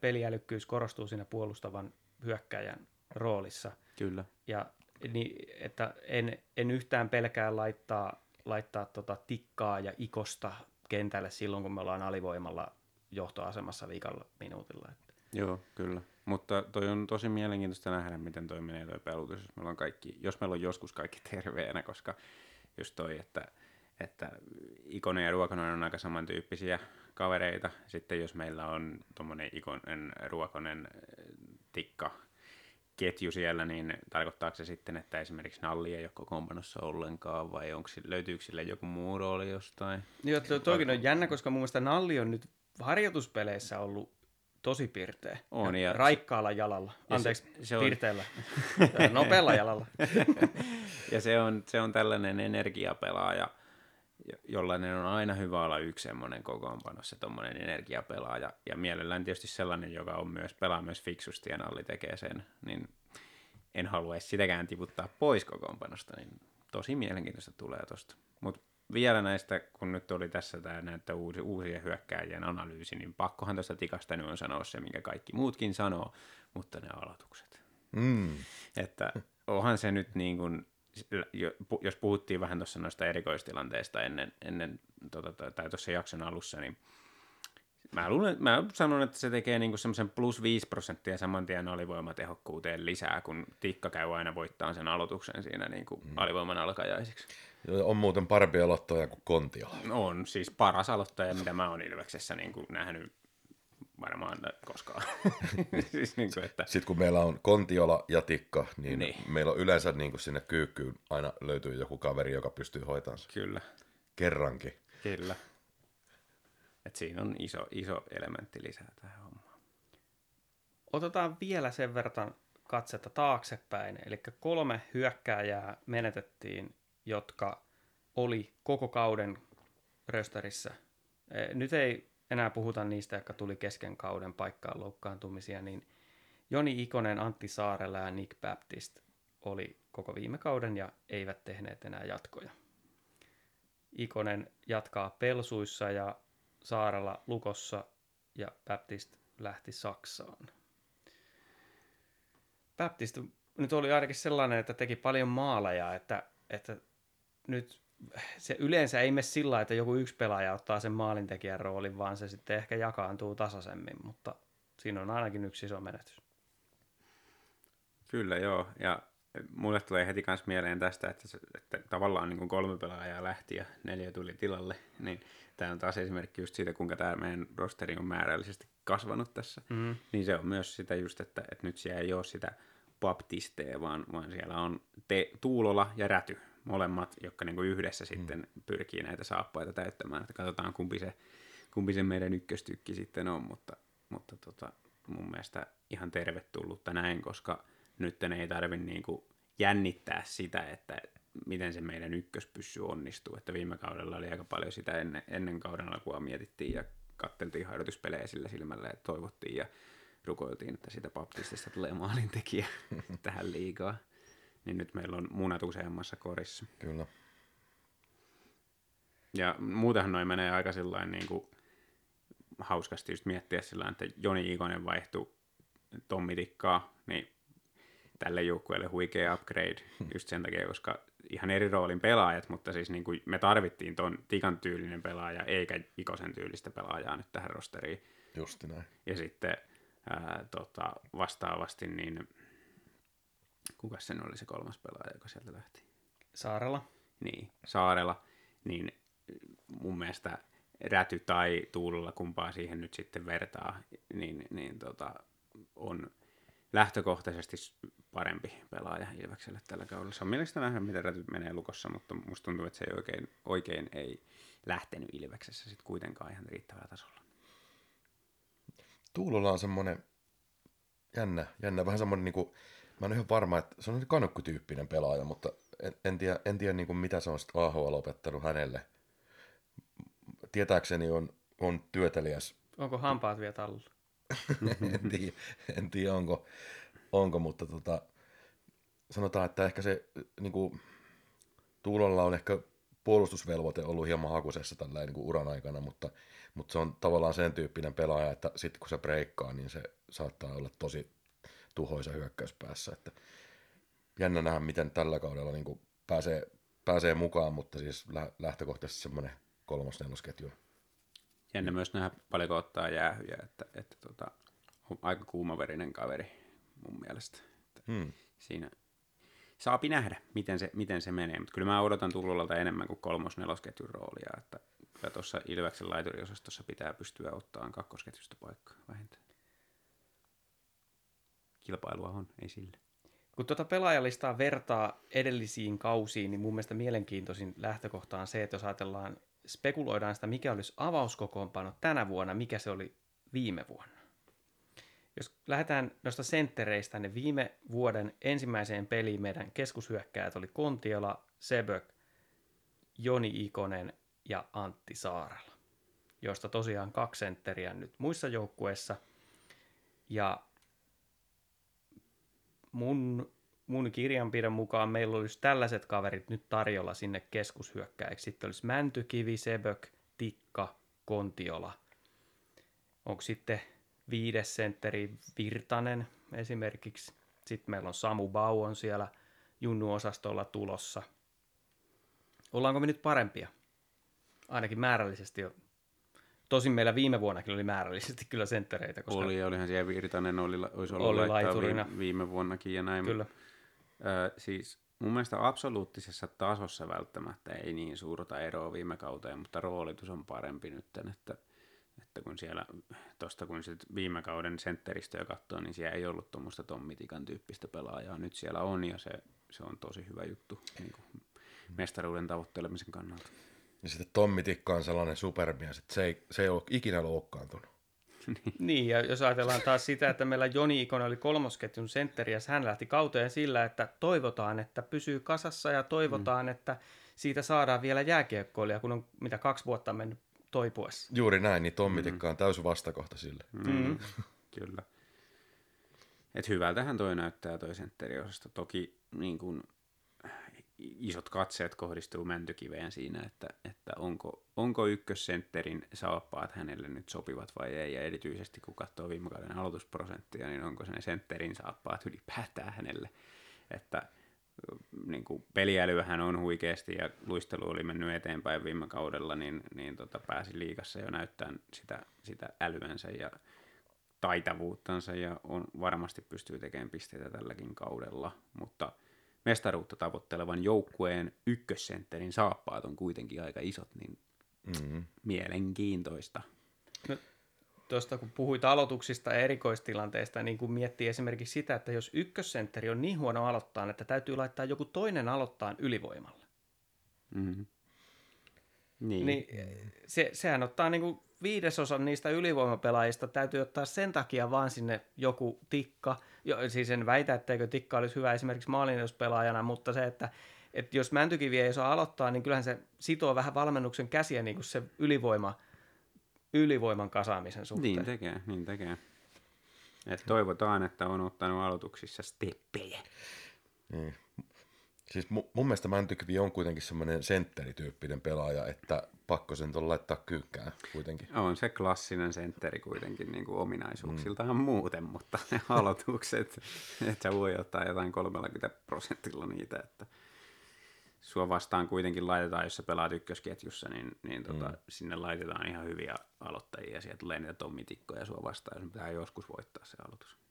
peliälykkyys korostuu siinä puolustavan hyökkäjän roolissa. Kyllä. Ja niin, että en, en yhtään pelkää laittaa, laittaa tota tikkaa ja ikosta kentälle silloin, kun me ollaan alivoimalla johtoasemassa viikalla minuutilla. Että. Joo, kyllä. Mutta toi on tosi mielenkiintoista nähdä, miten toi menee toi pelutus, jos meillä on, kaikki, jos meillä on joskus kaikki terveenä, koska just toi, että, että Ikonen ja Ruokonen on aika samantyyppisiä kavereita. Sitten jos meillä on tuommoinen Ikonen, Ruokonen, tikka, ketju siellä, niin tarkoittaako se sitten, että esimerkiksi Nalli ei ole kokoonpanossa ollenkaan, vai onko, löytyykö sille joku muu rooli jostain? Joo, to, toikin on jännä, koska mun mielestä Nalli on nyt harjoituspeleissä ollut tosi pirteä. On, ja- raikkaalla jalalla. ja Anteeksi, se- se, on- pirteellä. Nopealla jalalla. Ja se on, se on tällainen energiapelaaja, jollainen on aina hyvä olla yksi semmoinen kokoonpanossa, tuommoinen energiapelaaja. Ja mielellään tietysti sellainen, joka on myös, pelaa myös fiksusti ja Nalli tekee sen, niin en haluaisi sitäkään tiputtaa pois kokoonpanosta, niin tosi mielenkiintoista tulee tosta. Mutta vielä näistä, kun nyt oli tässä tämä näitä uusi, uusien hyökkääjien analyysi, niin pakkohan tuosta tikasta nyt on sanoa se, minkä kaikki muutkin sanoo, mutta ne aloitukset. Mm. Että onhan se nyt niin kuin, jos puhuttiin vähän tuossa noista erikoistilanteista ennen, ennen tota, tai- tuossa jakson alussa, niin mä, luulen, mä sanon, että se tekee niinku semmoisen plus 5 prosenttia saman tien alivoimatehokkuuteen lisää, kun tikka käy aina voittaa sen aloituksen siinä niinku mm. alivoiman alkajaisiksi. On muuten parempi aloittaja kuin Kontiola. On siis paras aloittaja, mitä mä oon Ilveksessä niinku nähnyt varmaan koskaan. siis niinku, että, Sitten kun meillä on Kontiola ja Tikka, niin, Niin. niin. meillä on yleensä niin kuin sinne kyykkyyn aina löytyy joku kaveri, joka pystyy hoitamaan sen kyllä. kerrankin. Kyllä. Et siinä on iso, iso elementti lisää tähän hommaan. Otetaan vielä sen verran katsetta taaksepäin. Eli kolme hyökkääjää menetettiin, jotka oli koko kauden rösterissä. Eh, Nyt ei enää puhuta niistä, jotka tuli kesken kauden paikkaan loukkaantumisia, niin Joni Ikonen, Antti Saarela ja Nick Baptist oli koko viime kauden ja eivät tehneet enää jatkoja. Ikonen jatkaa Pelsuissa ja Saarella Lukossa ja Baptist lähti Saksaan. Baptist nyt oli ainakin sellainen, että teki paljon maaleja, että, että nyt se yleensä ei mene sillä että joku yksi pelaaja ottaa sen maalintekijän roolin, vaan se sitten ehkä jakaantuu tasaisemmin, mutta siinä on ainakin yksi iso menetys. Kyllä joo, ja mulle tulee heti kans mieleen tästä, että, että tavallaan niin kolme pelaajaa lähti ja neljä tuli tilalle, niin tämä on taas esimerkki just siitä, kuinka tämä meidän rosteri on määrällisesti kasvanut tässä. Mm. Niin se on myös sitä just, että, että nyt siellä ei ole sitä baptistea, vaan, vaan siellä on te, Tuulola ja Räty, molemmat, jotka niin kuin yhdessä mm. sitten pyrkii näitä saappaita täyttämään. Että katsotaan, kumpi se, kumpi se meidän ykköstykki sitten on, mutta, mutta tota, mun mielestä ihan tervetullutta näin, koska nyt ei tarvi niin kuin jännittää sitä, että miten se meidän ykköspyssy onnistuu. Että viime kaudella oli aika paljon sitä ennen, ennen kauden alkua mietittiin ja katteltiin harjoituspelejä sillä silmällä ja toivottiin ja rukoiltiin, että siitä baptistista tulee maalintekijä tähän liikaa. Niin nyt meillä on munat useammassa korissa. Kyllä. Ja muutenhan noin menee aika sillain niin kuin hauskasti just miettiä sillä että Joni Ikonen vaihtui Tommi Tikkaa, niin tälle joukkueelle huikea upgrade just sen takia, koska ihan eri roolin pelaajat, mutta siis niin kuin me tarvittiin ton Tikan tyylinen pelaaja, eikä Ikosen tyylistä pelaajaa nyt tähän rosteriin. Justi näin. Ja sitten ää, tota, vastaavasti, niin kuka sen oli se kolmas pelaaja, joka sieltä lähti? Saarella. Niin, Saarella, niin mun mielestä Räty tai Tuulella, kumpaa siihen nyt sitten vertaa, niin, niin tota, on lähtökohtaisesti parempi pelaaja Ilvekselle tällä kaudella. Se on mielestäni nähdä, miten Räty menee lukossa, mutta musta tuntuu, että se ei oikein, oikein ei lähtenyt Ilveksessä sitten kuitenkaan ihan riittävällä tasolla. Tuulolla on semmoinen jännä, jännä vähän semmoinen, niin kuin, mä en ole ihan varma, että se on kanukkutyyppinen pelaaja, mutta en, en tiedä, en tiedä niin kuin mitä se on sitten AHL opettanut hänelle. Tietääkseni on, on työtelijäs. Onko hampaat vielä tallulla? en, tiedä, en tiedä, onko, onko mutta tota, sanotaan, että ehkä se niin kuin, Tuulolla on ehkä puolustusvelvoite ollut hieman hakusessa tällä niin uran aikana, mutta, mutta se on tavallaan sen tyyppinen pelaaja, että sitten kun se breikkaa, niin se saattaa olla tosi tuhoisa hyökkäyspäässä. Että jännä nähdä, miten tällä kaudella niin kuin pääsee, pääsee mukaan, mutta siis lähtökohtaisesti semmoinen kolmas nelosketju. Jännä myös nähdä paljonko ottaa jäähyjä, että, että tota, on aika kuumaverinen kaveri mun mielestä. Että hmm. Siinä saapi nähdä, miten se, miten se menee, mutta kyllä mä odotan Tullulalta enemmän kuin kolmos-nelosketjun roolia, että kyllä tuossa Ilveksen laituriosastossa pitää pystyä ottamaan kakkosketjusta paikkaa vähintään. Kilpailua on, ei sille. Kun tuota pelaajalistaa vertaa edellisiin kausiin, niin mun mielestä mielenkiintoisin lähtökohta on se, että jos ajatellaan, spekuloidaan sitä, mikä olisi avauskokoonpano tänä vuonna, mikä se oli viime vuonna. Jos lähdetään noista senttereistä, niin viime vuoden ensimmäiseen peliin meidän keskushyökkäjät oli Kontiola, Sebök, Joni Ikonen ja Antti Saarella, joista tosiaan kaksi sentteriä nyt muissa joukkueissa. Ja mun, mun kirjanpidon mukaan meillä olisi tällaiset kaverit nyt tarjolla sinne keskushyökkäiksi. Sitten olisi Mäntykivi, Sebök, Tikka, Kontiola. Onko sitten viides sentteri Virtanen esimerkiksi. Sitten meillä on Samu Bau on siellä junnuosastolla tulossa. Ollaanko me nyt parempia? Ainakin määrällisesti. Tosin meillä viime vuonnakin oli määrällisesti kyllä senttereitä. Koska oli, olihan siellä Virtanen oli, olisi ollut oli laiturina. viime vuonnakin ja näin. Kyllä. Ö, siis mun mielestä absoluuttisessa tasossa välttämättä ei niin suurta eroa viime kauteen, mutta roolitus on parempi nyt, että että kun siellä, tuosta kun sit viime kauden sentteristöä katsoo, niin siellä ei ollut tuommoista Tommitikan tyyppistä pelaajaa. Nyt siellä on ja se, se on tosi hyvä juttu niin kuin mestaruuden tavoittelemisen kannalta. Ja sitten Tommitikka on sellainen supermies, että se ei, se ei ole ikinä loukkaantunut. niin, ja jos ajatellaan taas sitä, että meillä Joni Ikon oli kolmosketjun sentteri, ja hän lähti kauteen sillä, että toivotaan, että pysyy kasassa, ja toivotaan, mm. että siitä saadaan vielä jääkiekkoilija, kun on mitä kaksi vuotta mennyt toipuessa. Juuri näin, niin Tommitikka mm. on täysin vastakohta sille. Mm. Mm. Kyllä. Et hyvältähän toi näyttää toi sentteriosasto. Toki niin kun, isot katseet kohdistuu Mäntykiveen siinä, että, että onko, onko ykkössentterin saappaat hänelle nyt sopivat vai ei, ja erityisesti kun katsoo viime kauden aloitusprosenttia, niin onko se ne sentterin saappaat ylipäätään hänelle, että niin kuin peliälyähän on huikeasti ja luistelu oli mennyt eteenpäin viime kaudella, niin, niin tota, pääsi liikassa jo näyttämään sitä, sitä älyänsä ja taitavuuttansa ja on, varmasti pystyy tekemään pisteitä tälläkin kaudella, mutta mestaruutta tavoittelevan joukkueen ykkössentterin saappaat on kuitenkin aika isot, niin mm-hmm. mielenkiintoista. No, tuosta kun puhuit aloituksista ja erikoistilanteista, niin kun miettii esimerkiksi sitä, että jos ykkössentteri on niin huono aloittaa, että täytyy laittaa joku toinen aloittaa ylivoimalla. Mm-hmm. Niin. niin se, sehän ottaa niin kuin viidesosan niistä ylivoimapelaajista, täytyy ottaa sen takia vaan sinne joku tikka. Jo, siis en väitä, etteikö tikka olisi hyvä esimerkiksi maalinuspelaajana, mutta se, että että jos Mäntykivi ei saa aloittaa, niin kyllähän se sitoo vähän valmennuksen käsiä niin kuin se ylivoima – ylivoiman kasaamisen suhteen. Niin tekee, niin tekee. Et toivotaan, että on ottanut aloituksissa steppejä. Niin. Siis mu- mun mielestä Mäntykivi on kuitenkin semmoinen sentterityyppinen pelaaja, että pakko sen tuolla laittaa kyykkään kuitenkin. On se klassinen sentteri kuitenkin niin kuin ominaisuuksiltaan mm. muuten, mutta ne aloitukset, että voi ottaa jotain 30 prosentilla niitä, että sua vastaan kuitenkin laitetaan, jos sä pelaat ykkösketjussa, niin, niin tota, mm. sinne laitetaan ihan hyviä aloittajia ja sieltä tulee niitä tommitikkoja sua vastaan, jos pitää joskus voittaa se aloitus.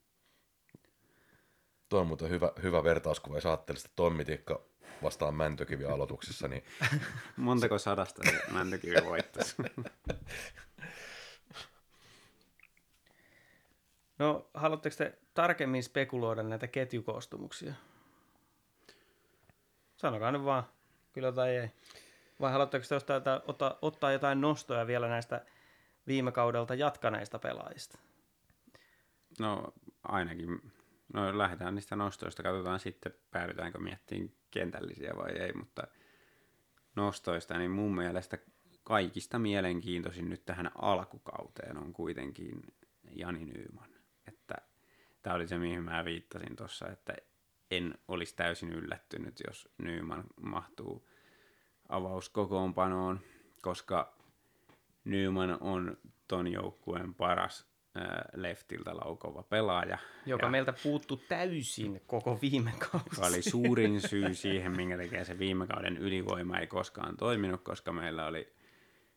Tuo on muuten hyvä, hyvä vertauskuva, jos ajattelee sitä Tommitikka vastaan Mäntökivi aloituksessa, niin Montako sadasta se Mäntykivi voittaisi? No, haluatteko te tarkemmin spekuloida näitä ketjukoostumuksia? Sanokaa nyt vaan, kyllä tai ei. Vai haluatteko te ottaa, jotain- ottaa, ottaa jotain nostoja vielä näistä viime kaudelta jatkaneista pelaajista? No ainakin, no lähdetään niistä nostoista, katsotaan sitten päädytäänkö miettimään kentällisiä vai ei, mutta nostoista, niin mun mielestä kaikista mielenkiintoisin nyt tähän alkukauteen on kuitenkin Jani Nyyman. Että tämä oli se, mihin mä viittasin tuossa, että en olisi täysin yllättynyt, jos Nyyman mahtuu avauskokoonpanoon, koska Newman on ton joukkueen paras leftiltä laukova pelaaja. Joka ja meiltä puuttu täysin koko viime kausi. joka oli suurin syy siihen, minkä takia se viime kauden ylivoima ei koskaan toiminut, koska meillä oli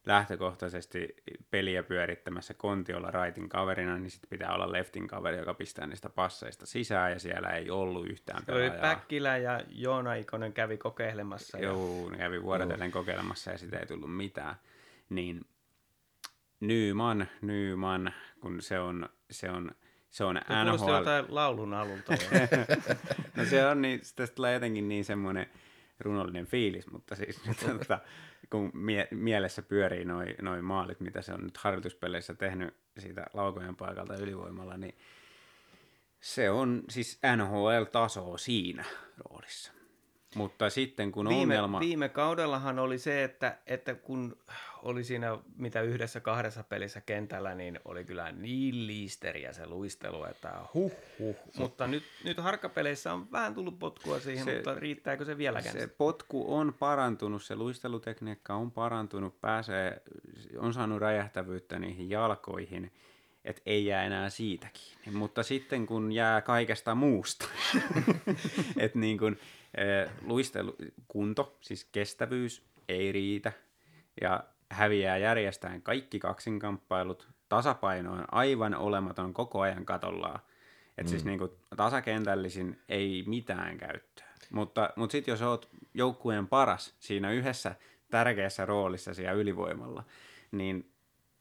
lähtökohtaisesti peliä pyörittämässä Kontiolla raitin kaverina, niin sitten pitää olla leftin kaveri, joka pistää niistä passeista sisään, ja siellä ei ollut yhtään Se oli pelaajaa. Päkkilä ja Joona Ikonen kävi kokeilemassa. Ja Joo, ne kävi vuorotellen kokeilemassa ja sitä ei tullut mitään. Niin Nyman, Nyman, kun se on, se on, se on kuulosti NHL. jotain laulun alulta. No se on niin, tästä tulee jotenkin niin semmoinen runollinen fiilis, mutta siis nyt, tota, kun mie- mielessä pyörii noin noi maalit, mitä se on nyt harjoituspeleissä tehnyt siitä laukojen paikalta ylivoimalla, niin se on siis NHL-tasoa siinä roolissa. Mutta sitten kun viime, ongelma... viime kaudellahan oli se, että, että kun oli siinä mitä yhdessä kahdessa pelissä kentällä, niin oli kyllä niin liisteriä se luistelu, että huh huh. Mutta nyt, nyt harkkapeleissä on vähän tullut potkua siihen, Se- mutta riittääkö se vieläkään? Se potku on parantunut, se luistelutekniikka on parantunut, pääsee, on saanut räjähtävyyttä niihin jalkoihin, että ei jää enää siitä kiinni. Mutta sitten kun jää kaikesta muusta, että niin kun, eh, luistelu, kunto, siis kestävyys ei riitä ja häviää järjestään kaikki kaksinkamppailut, tasapaino on aivan olematon koko ajan katollaan. Että mm. siis niin kuin tasakentällisin ei mitään käyttöä. Mutta, mutta sitten jos oot joukkueen paras siinä yhdessä tärkeässä roolissa siellä ylivoimalla, niin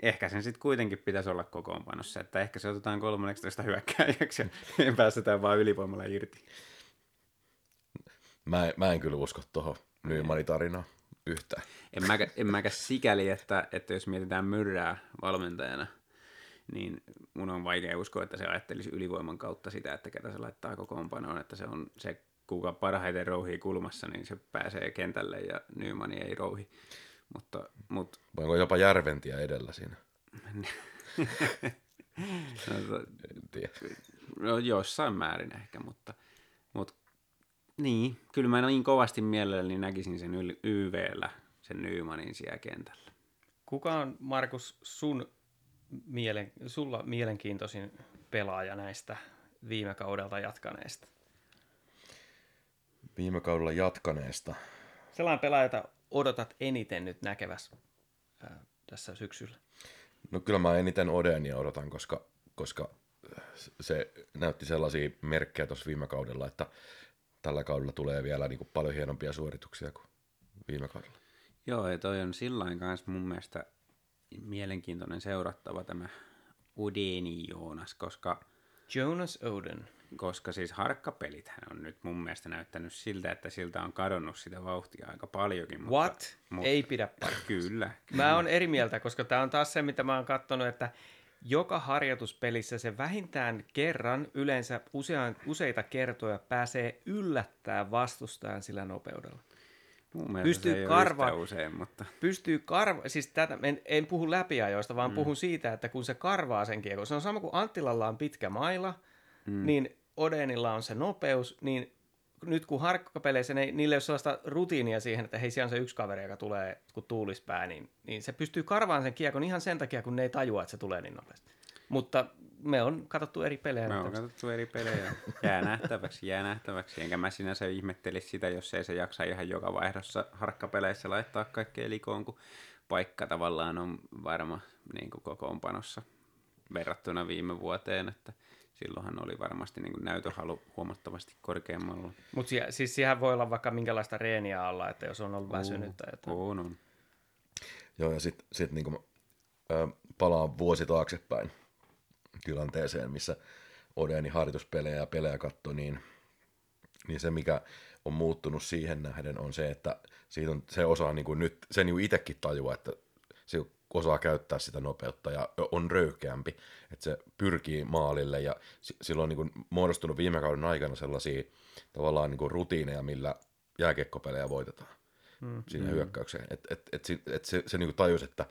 ehkä sen sitten kuitenkin pitäisi olla kokoonpanossa. Että ehkä se otetaan 13 hyökkääjäksi ja päästetään vaan ylivoimalla irti. mä, mä en kyllä usko tuohon Nymanin tarinaan yhtään. En mäkä, en mäkä sikäli, että, että jos mietitään myrrää valmentajana, niin mun on vaikea uskoa, että se ajattelisi ylivoiman kautta sitä, että ketä se laittaa kokoonpanoon, että se on se, kuka parhaiten rouhii kulmassa, niin se pääsee kentälle ja Nymani ei rouhi. Mutta, Vai onko jopa Järventiä edellä siinä? no, En tiedä. no, jossain määrin ehkä, mutta niin, kyllä mä niin kovasti mielelläni näkisin sen YVllä, sen Nymanin siellä kentällä. Kuka on, Markus, sun mielen, sulla mielenkiintoisin pelaaja näistä viime kaudelta jatkaneista? Viime kaudella jatkaneesta. Sellainen pelaaja, jota odotat eniten nyt näkeväs ää, tässä syksyllä. No kyllä mä eniten Odenia odotan, koska, koska se näytti sellaisia merkkejä tuossa viime kaudella, että tällä kaudella tulee vielä niin kuin paljon hienompia suorituksia kuin viime kaudella. Joo, ja toi on sillain kanssa mun mielestä mielenkiintoinen seurattava tämä Udeni Joonas, koska, Jonas Oden. koska siis harkkapelithän on nyt mun mielestä näyttänyt siltä, että siltä on kadonnut sitä vauhtia aika paljonkin. Mutta, What? Mutta, Ei pidä paikkaa. Kyllä. Mä oon eri mieltä, koska tämä on taas se, mitä mä oon katsonut, että joka harjoituspelissä se vähintään kerran, yleensä usean, useita kertoja pääsee yllättää vastustajan sillä nopeudella. Mun pystyy se ei karva- usein, mutta Pystyy karva, siis tätä, en, en puhu läpiajoista, vaan mm. puhun siitä, että kun se karvaa sen kiekon, se on sama kuin Anttilalla on pitkä maila, mm. niin Odenilla on se nopeus, niin nyt kun harkkapeleissä ne, niillä ei ole sellaista rutiinia siihen, että hei, siellä on se yksi kaveri, joka tulee, kun tuulispää, niin, niin se pystyy karvaan sen kiekon ihan sen takia, kun ne ei tajua, että se tulee niin nopeasti. Mutta me on katsottu eri pelejä. Me on katsottu eri pelejä. Jää nähtäväksi, jää nähtäväksi. Enkä mä sinänsä ihmettelisi sitä, jos ei se jaksa ihan joka vaihdossa harkkapeleissä laittaa kaikkea likoon, kun paikka tavallaan on varma niin kuin kokoonpanossa verrattuna viime vuoteen, että silloinhan oli varmasti niin näytöhalu huomattavasti korkeammalla. Mutta sie, siis siihen voi olla vaikka minkälaista reeniä alla, että jos on ollut väsynyt tai jotain. On, on. Joo, ja sitten sit niinku, ö, palaan vuosi taaksepäin tilanteeseen, missä Odeni harjoituspelejä ja pelejä katsoi, niin, niin se mikä on muuttunut siihen nähden on se, että siitä on, se osaa niin kuin nyt, sen niin itsekin tajua, että se osaa käyttää sitä nopeutta ja on röyhkeämpi, että se pyrkii maalille ja sillä on niin kuin muodostunut viime kauden aikana sellaisia tavallaan niin kuin rutiineja, millä jääkekkopelejä voitetaan mm. siinä mm. hyökkäykseen. Et, et, et, et, et se, se niin kuin tajus, että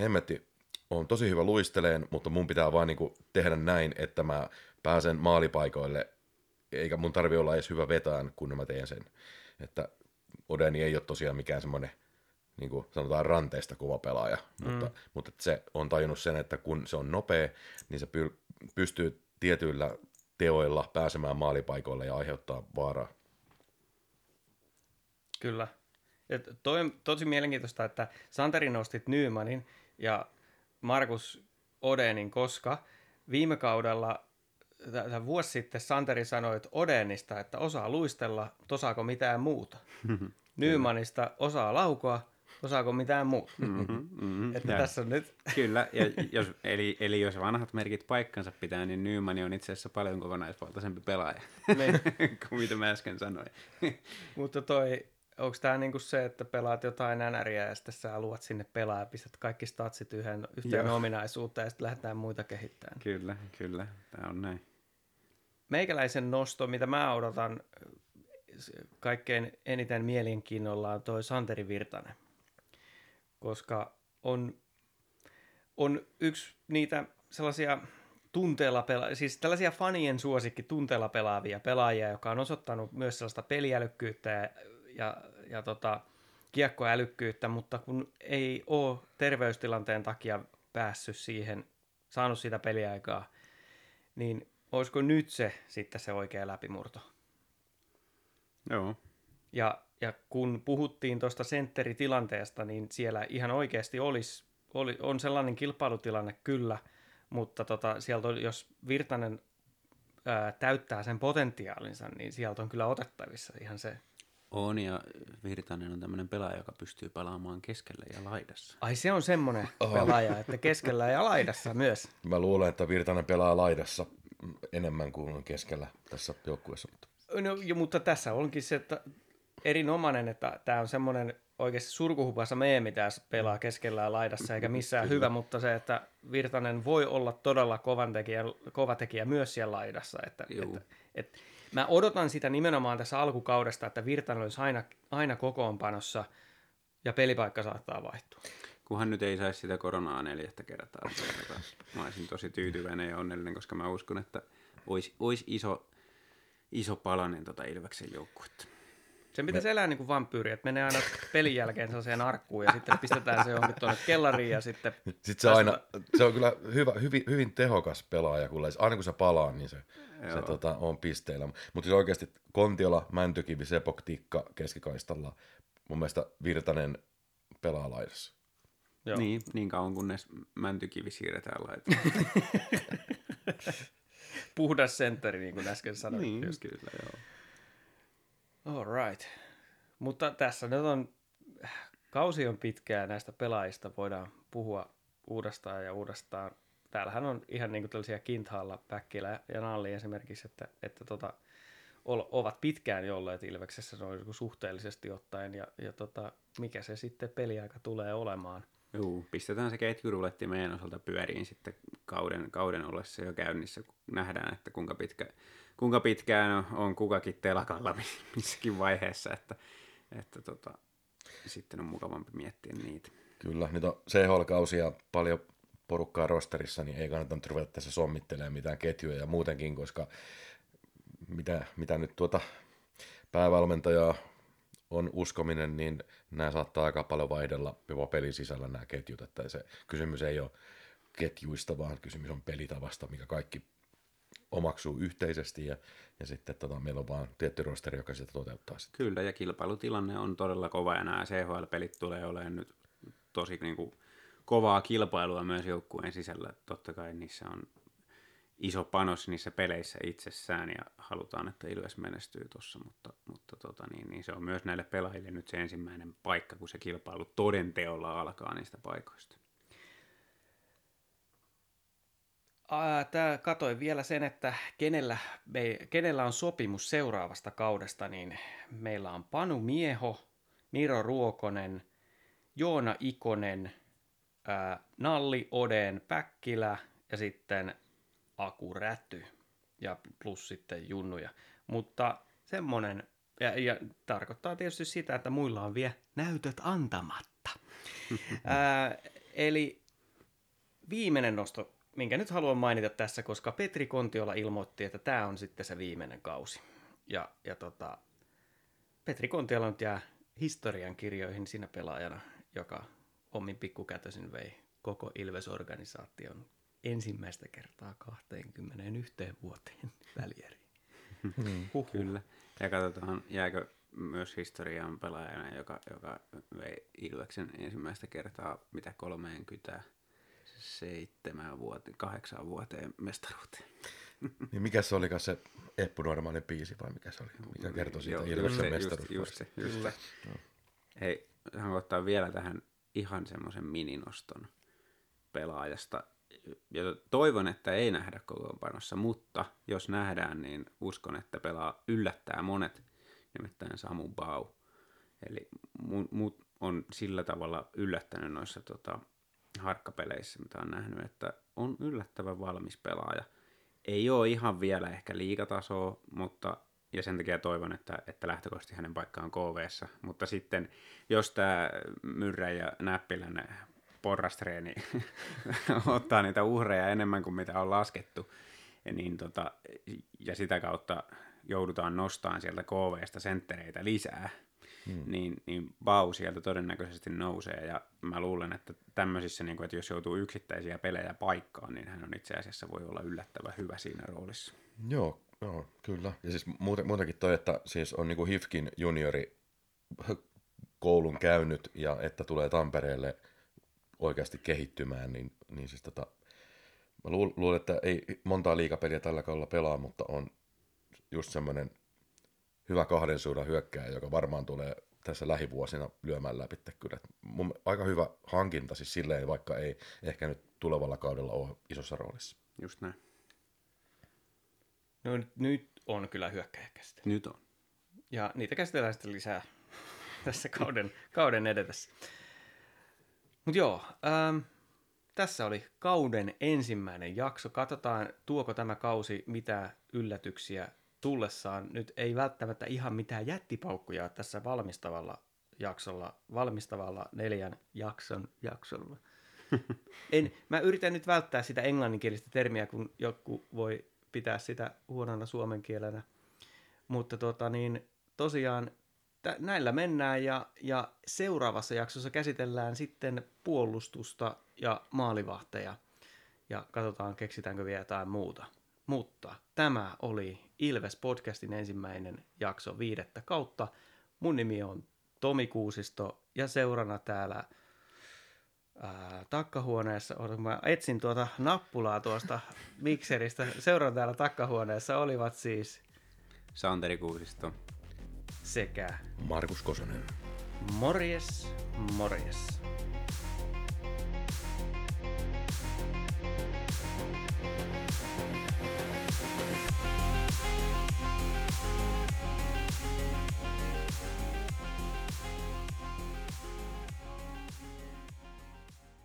hemmetti, on tosi hyvä luisteleen, mutta mun pitää vaan niinku tehdä näin, että mä pääsen maalipaikoille, eikä mun tarvi olla edes hyvä vetään, kun mä teen sen. Että Odeni ei ole tosiaan mikään semmoinen, niin kuin sanotaan ranteista kova pelaaja, mm. mutta, mutta se on tajunnut sen, että kun se on nopea, niin se py- pystyy tietyillä teoilla pääsemään maalipaikoille ja aiheuttaa vaaraa. Kyllä. Et toi on tosi mielenkiintoista, että Santeri nostit Nymanin ja Markus Odenin, koska viime kaudella, tämä vuosi sitten Santeri sanoi, että Odenista, että osaa luistella, mutta osaako mitään muuta. Nymanista osaa laukoa, osaako mitään muuta. Mm-hmm, mm-hmm, että ja. tässä on nyt... Kyllä, ja jos, eli, eli jos vanhat merkit paikkansa pitää, niin Nyman on itse asiassa paljon kokonaisvaltaisempi pelaaja niin. kuin mitä mä äsken sanoin. mutta toi onko tämä niinku se, että pelaat jotain nänäriä ja sitten sä luot sinne pelaa ja pistät kaikki statsit yhden, yhteen Joo. ominaisuuteen ja sitten lähdetään muita kehittämään. Kyllä, kyllä. Tämä on näin. Meikäläisen nosto, mitä mä odotan kaikkein eniten mielenkiinnolla on toi Santeri Virtanen. Koska on, on yksi niitä sellaisia tunteella pela- siis tällaisia fanien suosikki tunteella pelaavia pelaajia, joka on osoittanut myös sellaista peliälykkyyttä ja ja, ja tota, kiekkoälykkyyttä, mutta kun ei ole terveystilanteen takia päässyt siihen, saanut sitä peliaikaa, niin olisiko nyt se sitten se oikea läpimurto? Joo. Ja, ja kun puhuttiin tuosta sentteritilanteesta, niin siellä ihan oikeasti olisi, oli, on sellainen kilpailutilanne kyllä, mutta tota, sieltä on, jos Virtanen ää, täyttää sen potentiaalinsa, niin sieltä on kyllä otettavissa ihan se on ja Virtanen on tämmöinen pelaaja, joka pystyy pelaamaan keskellä ja laidassa. Ai se on semmoinen Oho. pelaaja, että keskellä ja laidassa myös. Mä luulen, että Virtanen pelaa laidassa enemmän kuin keskellä tässä joukkueessa. Mutta... No, jo, mutta tässä onkin se, että erinomainen, että tämä on semmoinen oikeasti surkuhupassa meemi tässä pelaa keskellä ja laidassa, eikä missään hyvä, mutta se, että Virtanen voi olla todella kovan tekijä, kova tekijä myös siellä laidassa. Että, että, että, Mä odotan sitä nimenomaan tässä alkukaudesta, että Virtanen olisi aina, aina kokoonpanossa ja pelipaikka saattaa vaihtua. Kunhan nyt ei saisi sitä koronaa neljättä kertaa. Mä olisin tosi tyytyväinen ja onnellinen, koska mä uskon, että olisi, olisi iso, iso palanen tota Ilveksen joukkuetta. Sen pitäisi Me... elää niin kuin vampyyri, että menee aina pelin jälkeen sellaiseen arkkuun ja sitten pistetään se johonkin tuonne kellariin ja sitten... Sitten se, aina, se on kyllä hyvä, hyvin, hyvin tehokas pelaaja, kun aina kun se palaa, niin se, se tota, on pisteillä. Mutta siis oikeasti Kontiola, Mäntykivi, Sepok, Tikka keskikaistalla, mun mielestä Virtanen pelaa laidassa. Joo. Niin, niin kauan kunnes Mäntykivi siirretään laitaan. Puhdas sentteri, niin kuin äsken sanoin. Niin, just. kyllä, joo. All right. Mutta tässä nyt on, kausi on pitkää näistä pelaajista, voidaan puhua uudestaan ja uudestaan. Täällähän on ihan niin kuin tällaisia Kinthalla, Päkkilä ja Nalli esimerkiksi, että, että tota, ovat pitkään jolleet Ilveksessä noin suhteellisesti ottaen ja, ja tota, mikä se sitten peliaika tulee olemaan. Joo, pistetään se ketjuruletti meidän osalta pyöriin sitten kauden, kauden ollessa jo käynnissä, kun nähdään, että kuinka pitkä kuinka pitkään on kukakin telakalla missäkin vaiheessa, että, että tota, sitten on mukavampi miettiä niitä. Kyllä, nyt on CHL-kausia paljon porukkaa rosterissa, niin ei kannata nyt ruveta tässä sommittelemaan mitään ketjuja ja muutenkin, koska mitä, mitä nyt tuota päävalmentajaa on uskominen, niin nämä saattaa aika paljon vaihdella jopa pelin sisällä nämä ketjut, että se kysymys ei ole ketjuista, vaan kysymys on pelitavasta, mikä kaikki omaksuu yhteisesti ja, ja sitten tota, meillä on vaan tietty rosteri, joka sitä toteuttaa. Sitten. Kyllä, ja kilpailutilanne on todella kova ja nämä CHL-pelit tulee olemaan nyt tosi niin kuin, kovaa kilpailua myös joukkueen sisällä. Totta kai niissä on iso panos niissä peleissä itsessään ja halutaan, että Ilves menestyy tuossa, mutta, mutta tota, niin, niin se on myös näille pelaajille nyt se ensimmäinen paikka, kun se kilpailu todenteolla alkaa niistä paikoista. Tämä katoin vielä sen, että kenellä, me, kenellä on sopimus seuraavasta kaudesta, niin meillä on Panu Mieho, Miro Ruokonen, Joona Ikonen, ää, Nalli Oden Päkkilä ja sitten Aku Räty ja plus sitten junnuja. Mutta semmoinen, ja, ja tarkoittaa tietysti sitä, että muilla on vielä näytöt antamatta. ää, eli viimeinen nosto minkä nyt haluan mainita tässä, koska Petri Kontiola ilmoitti, että tämä on sitten se viimeinen kausi. Ja, ja tota, Petri Kontiola nyt jää historian kirjoihin siinä pelaajana, joka omin pikkukätösin vei koko Ilves-organisaation ensimmäistä kertaa 21 vuoteen välieriin. Huh. Kyllä. Ja katsotaan, jääkö myös historiaan pelaajana, joka, joka vei Ilveksen ensimmäistä kertaa mitä 30 seitsemän vuoteen, kahdeksan vuoteen mestaruuteen. Niin mikä se oli se Eppu Normaalin biisi vai mikä se oli? Mikä kertoi siitä Ilveksen mestaruudesta? Just se, just se. No. Hei, hän ottaa vielä tähän ihan semmoisen mininoston pelaajasta. Ja toivon, että ei nähdä kokoonpanossa, mutta jos nähdään, niin uskon, että pelaa yllättää monet, nimittäin Samu Bau. Eli mut on sillä tavalla yllättänyt noissa tota, harkkapeleissä, mitä on nähnyt, että on yllättävän valmis pelaaja. Ei ole ihan vielä ehkä liikatasoa, mutta ja sen takia toivon, että, että lähtökohtaisesti hänen paikkaan kv Mutta sitten, jos tämä Myrrä ja Näppilän porrastreeni ottaa niitä uhreja enemmän kuin mitä on laskettu, niin tota, ja sitä kautta joudutaan nostamaan sieltä KVstä senttereitä lisää, hmm. niin, niin Bau sieltä todennäköisesti nousee. Ja mä luulen, että tämmöisissä, niin kuin, että jos joutuu yksittäisiä pelejä paikkaan, niin hän on itse asiassa voi olla yllättävän hyvä siinä roolissa. Joo, joo kyllä. Ja siis muuten, muutenkin toi, että siis on niin Hifkin juniori koulun käynyt ja että tulee Tampereelle oikeasti kehittymään, niin, niin siis tota, mä luulen, että ei montaa liikapeliä tällä kaudella pelaa, mutta on just semmoinen hyvä kahden suunnan hyökkääjä, joka varmaan tulee tässä lähivuosina lyömään läpi. Kyllä. Mun, aika hyvä hankinta siis silleen, vaikka ei ehkä nyt tulevalla kaudella ole isossa roolissa. Just näin. No nyt on kyllä hyökkäjäkästä. Nyt on. Ja niitä käsitellään sitten lisää tässä kauden, kauden edetessä. Mutta joo, ähm, tässä oli kauden ensimmäinen jakso. Katsotaan, tuoko tämä kausi mitä yllätyksiä tullessaan nyt ei välttämättä ihan mitään jättipaukkuja tässä valmistavalla jaksolla, valmistavalla neljän jakson jaksolla. en, mä yritän nyt välttää sitä englanninkielistä termiä, kun joku voi pitää sitä huonona suomen kielenä. Mutta tota niin, tosiaan näillä mennään ja, ja seuraavassa jaksossa käsitellään sitten puolustusta ja maalivahteja. Ja katsotaan, keksitäänkö vielä jotain muuta. Mutta tämä oli Ilves podcastin ensimmäinen jakso viidettä kautta. Mun nimi on Tomi Kuusisto ja seurana täällä ää, takkahuoneessa, mä etsin tuota nappulaa tuosta mikseristä. Seurana täällä takkahuoneessa olivat siis Santeri Kuusisto sekä Markus Kosonen. Morjes, morjes.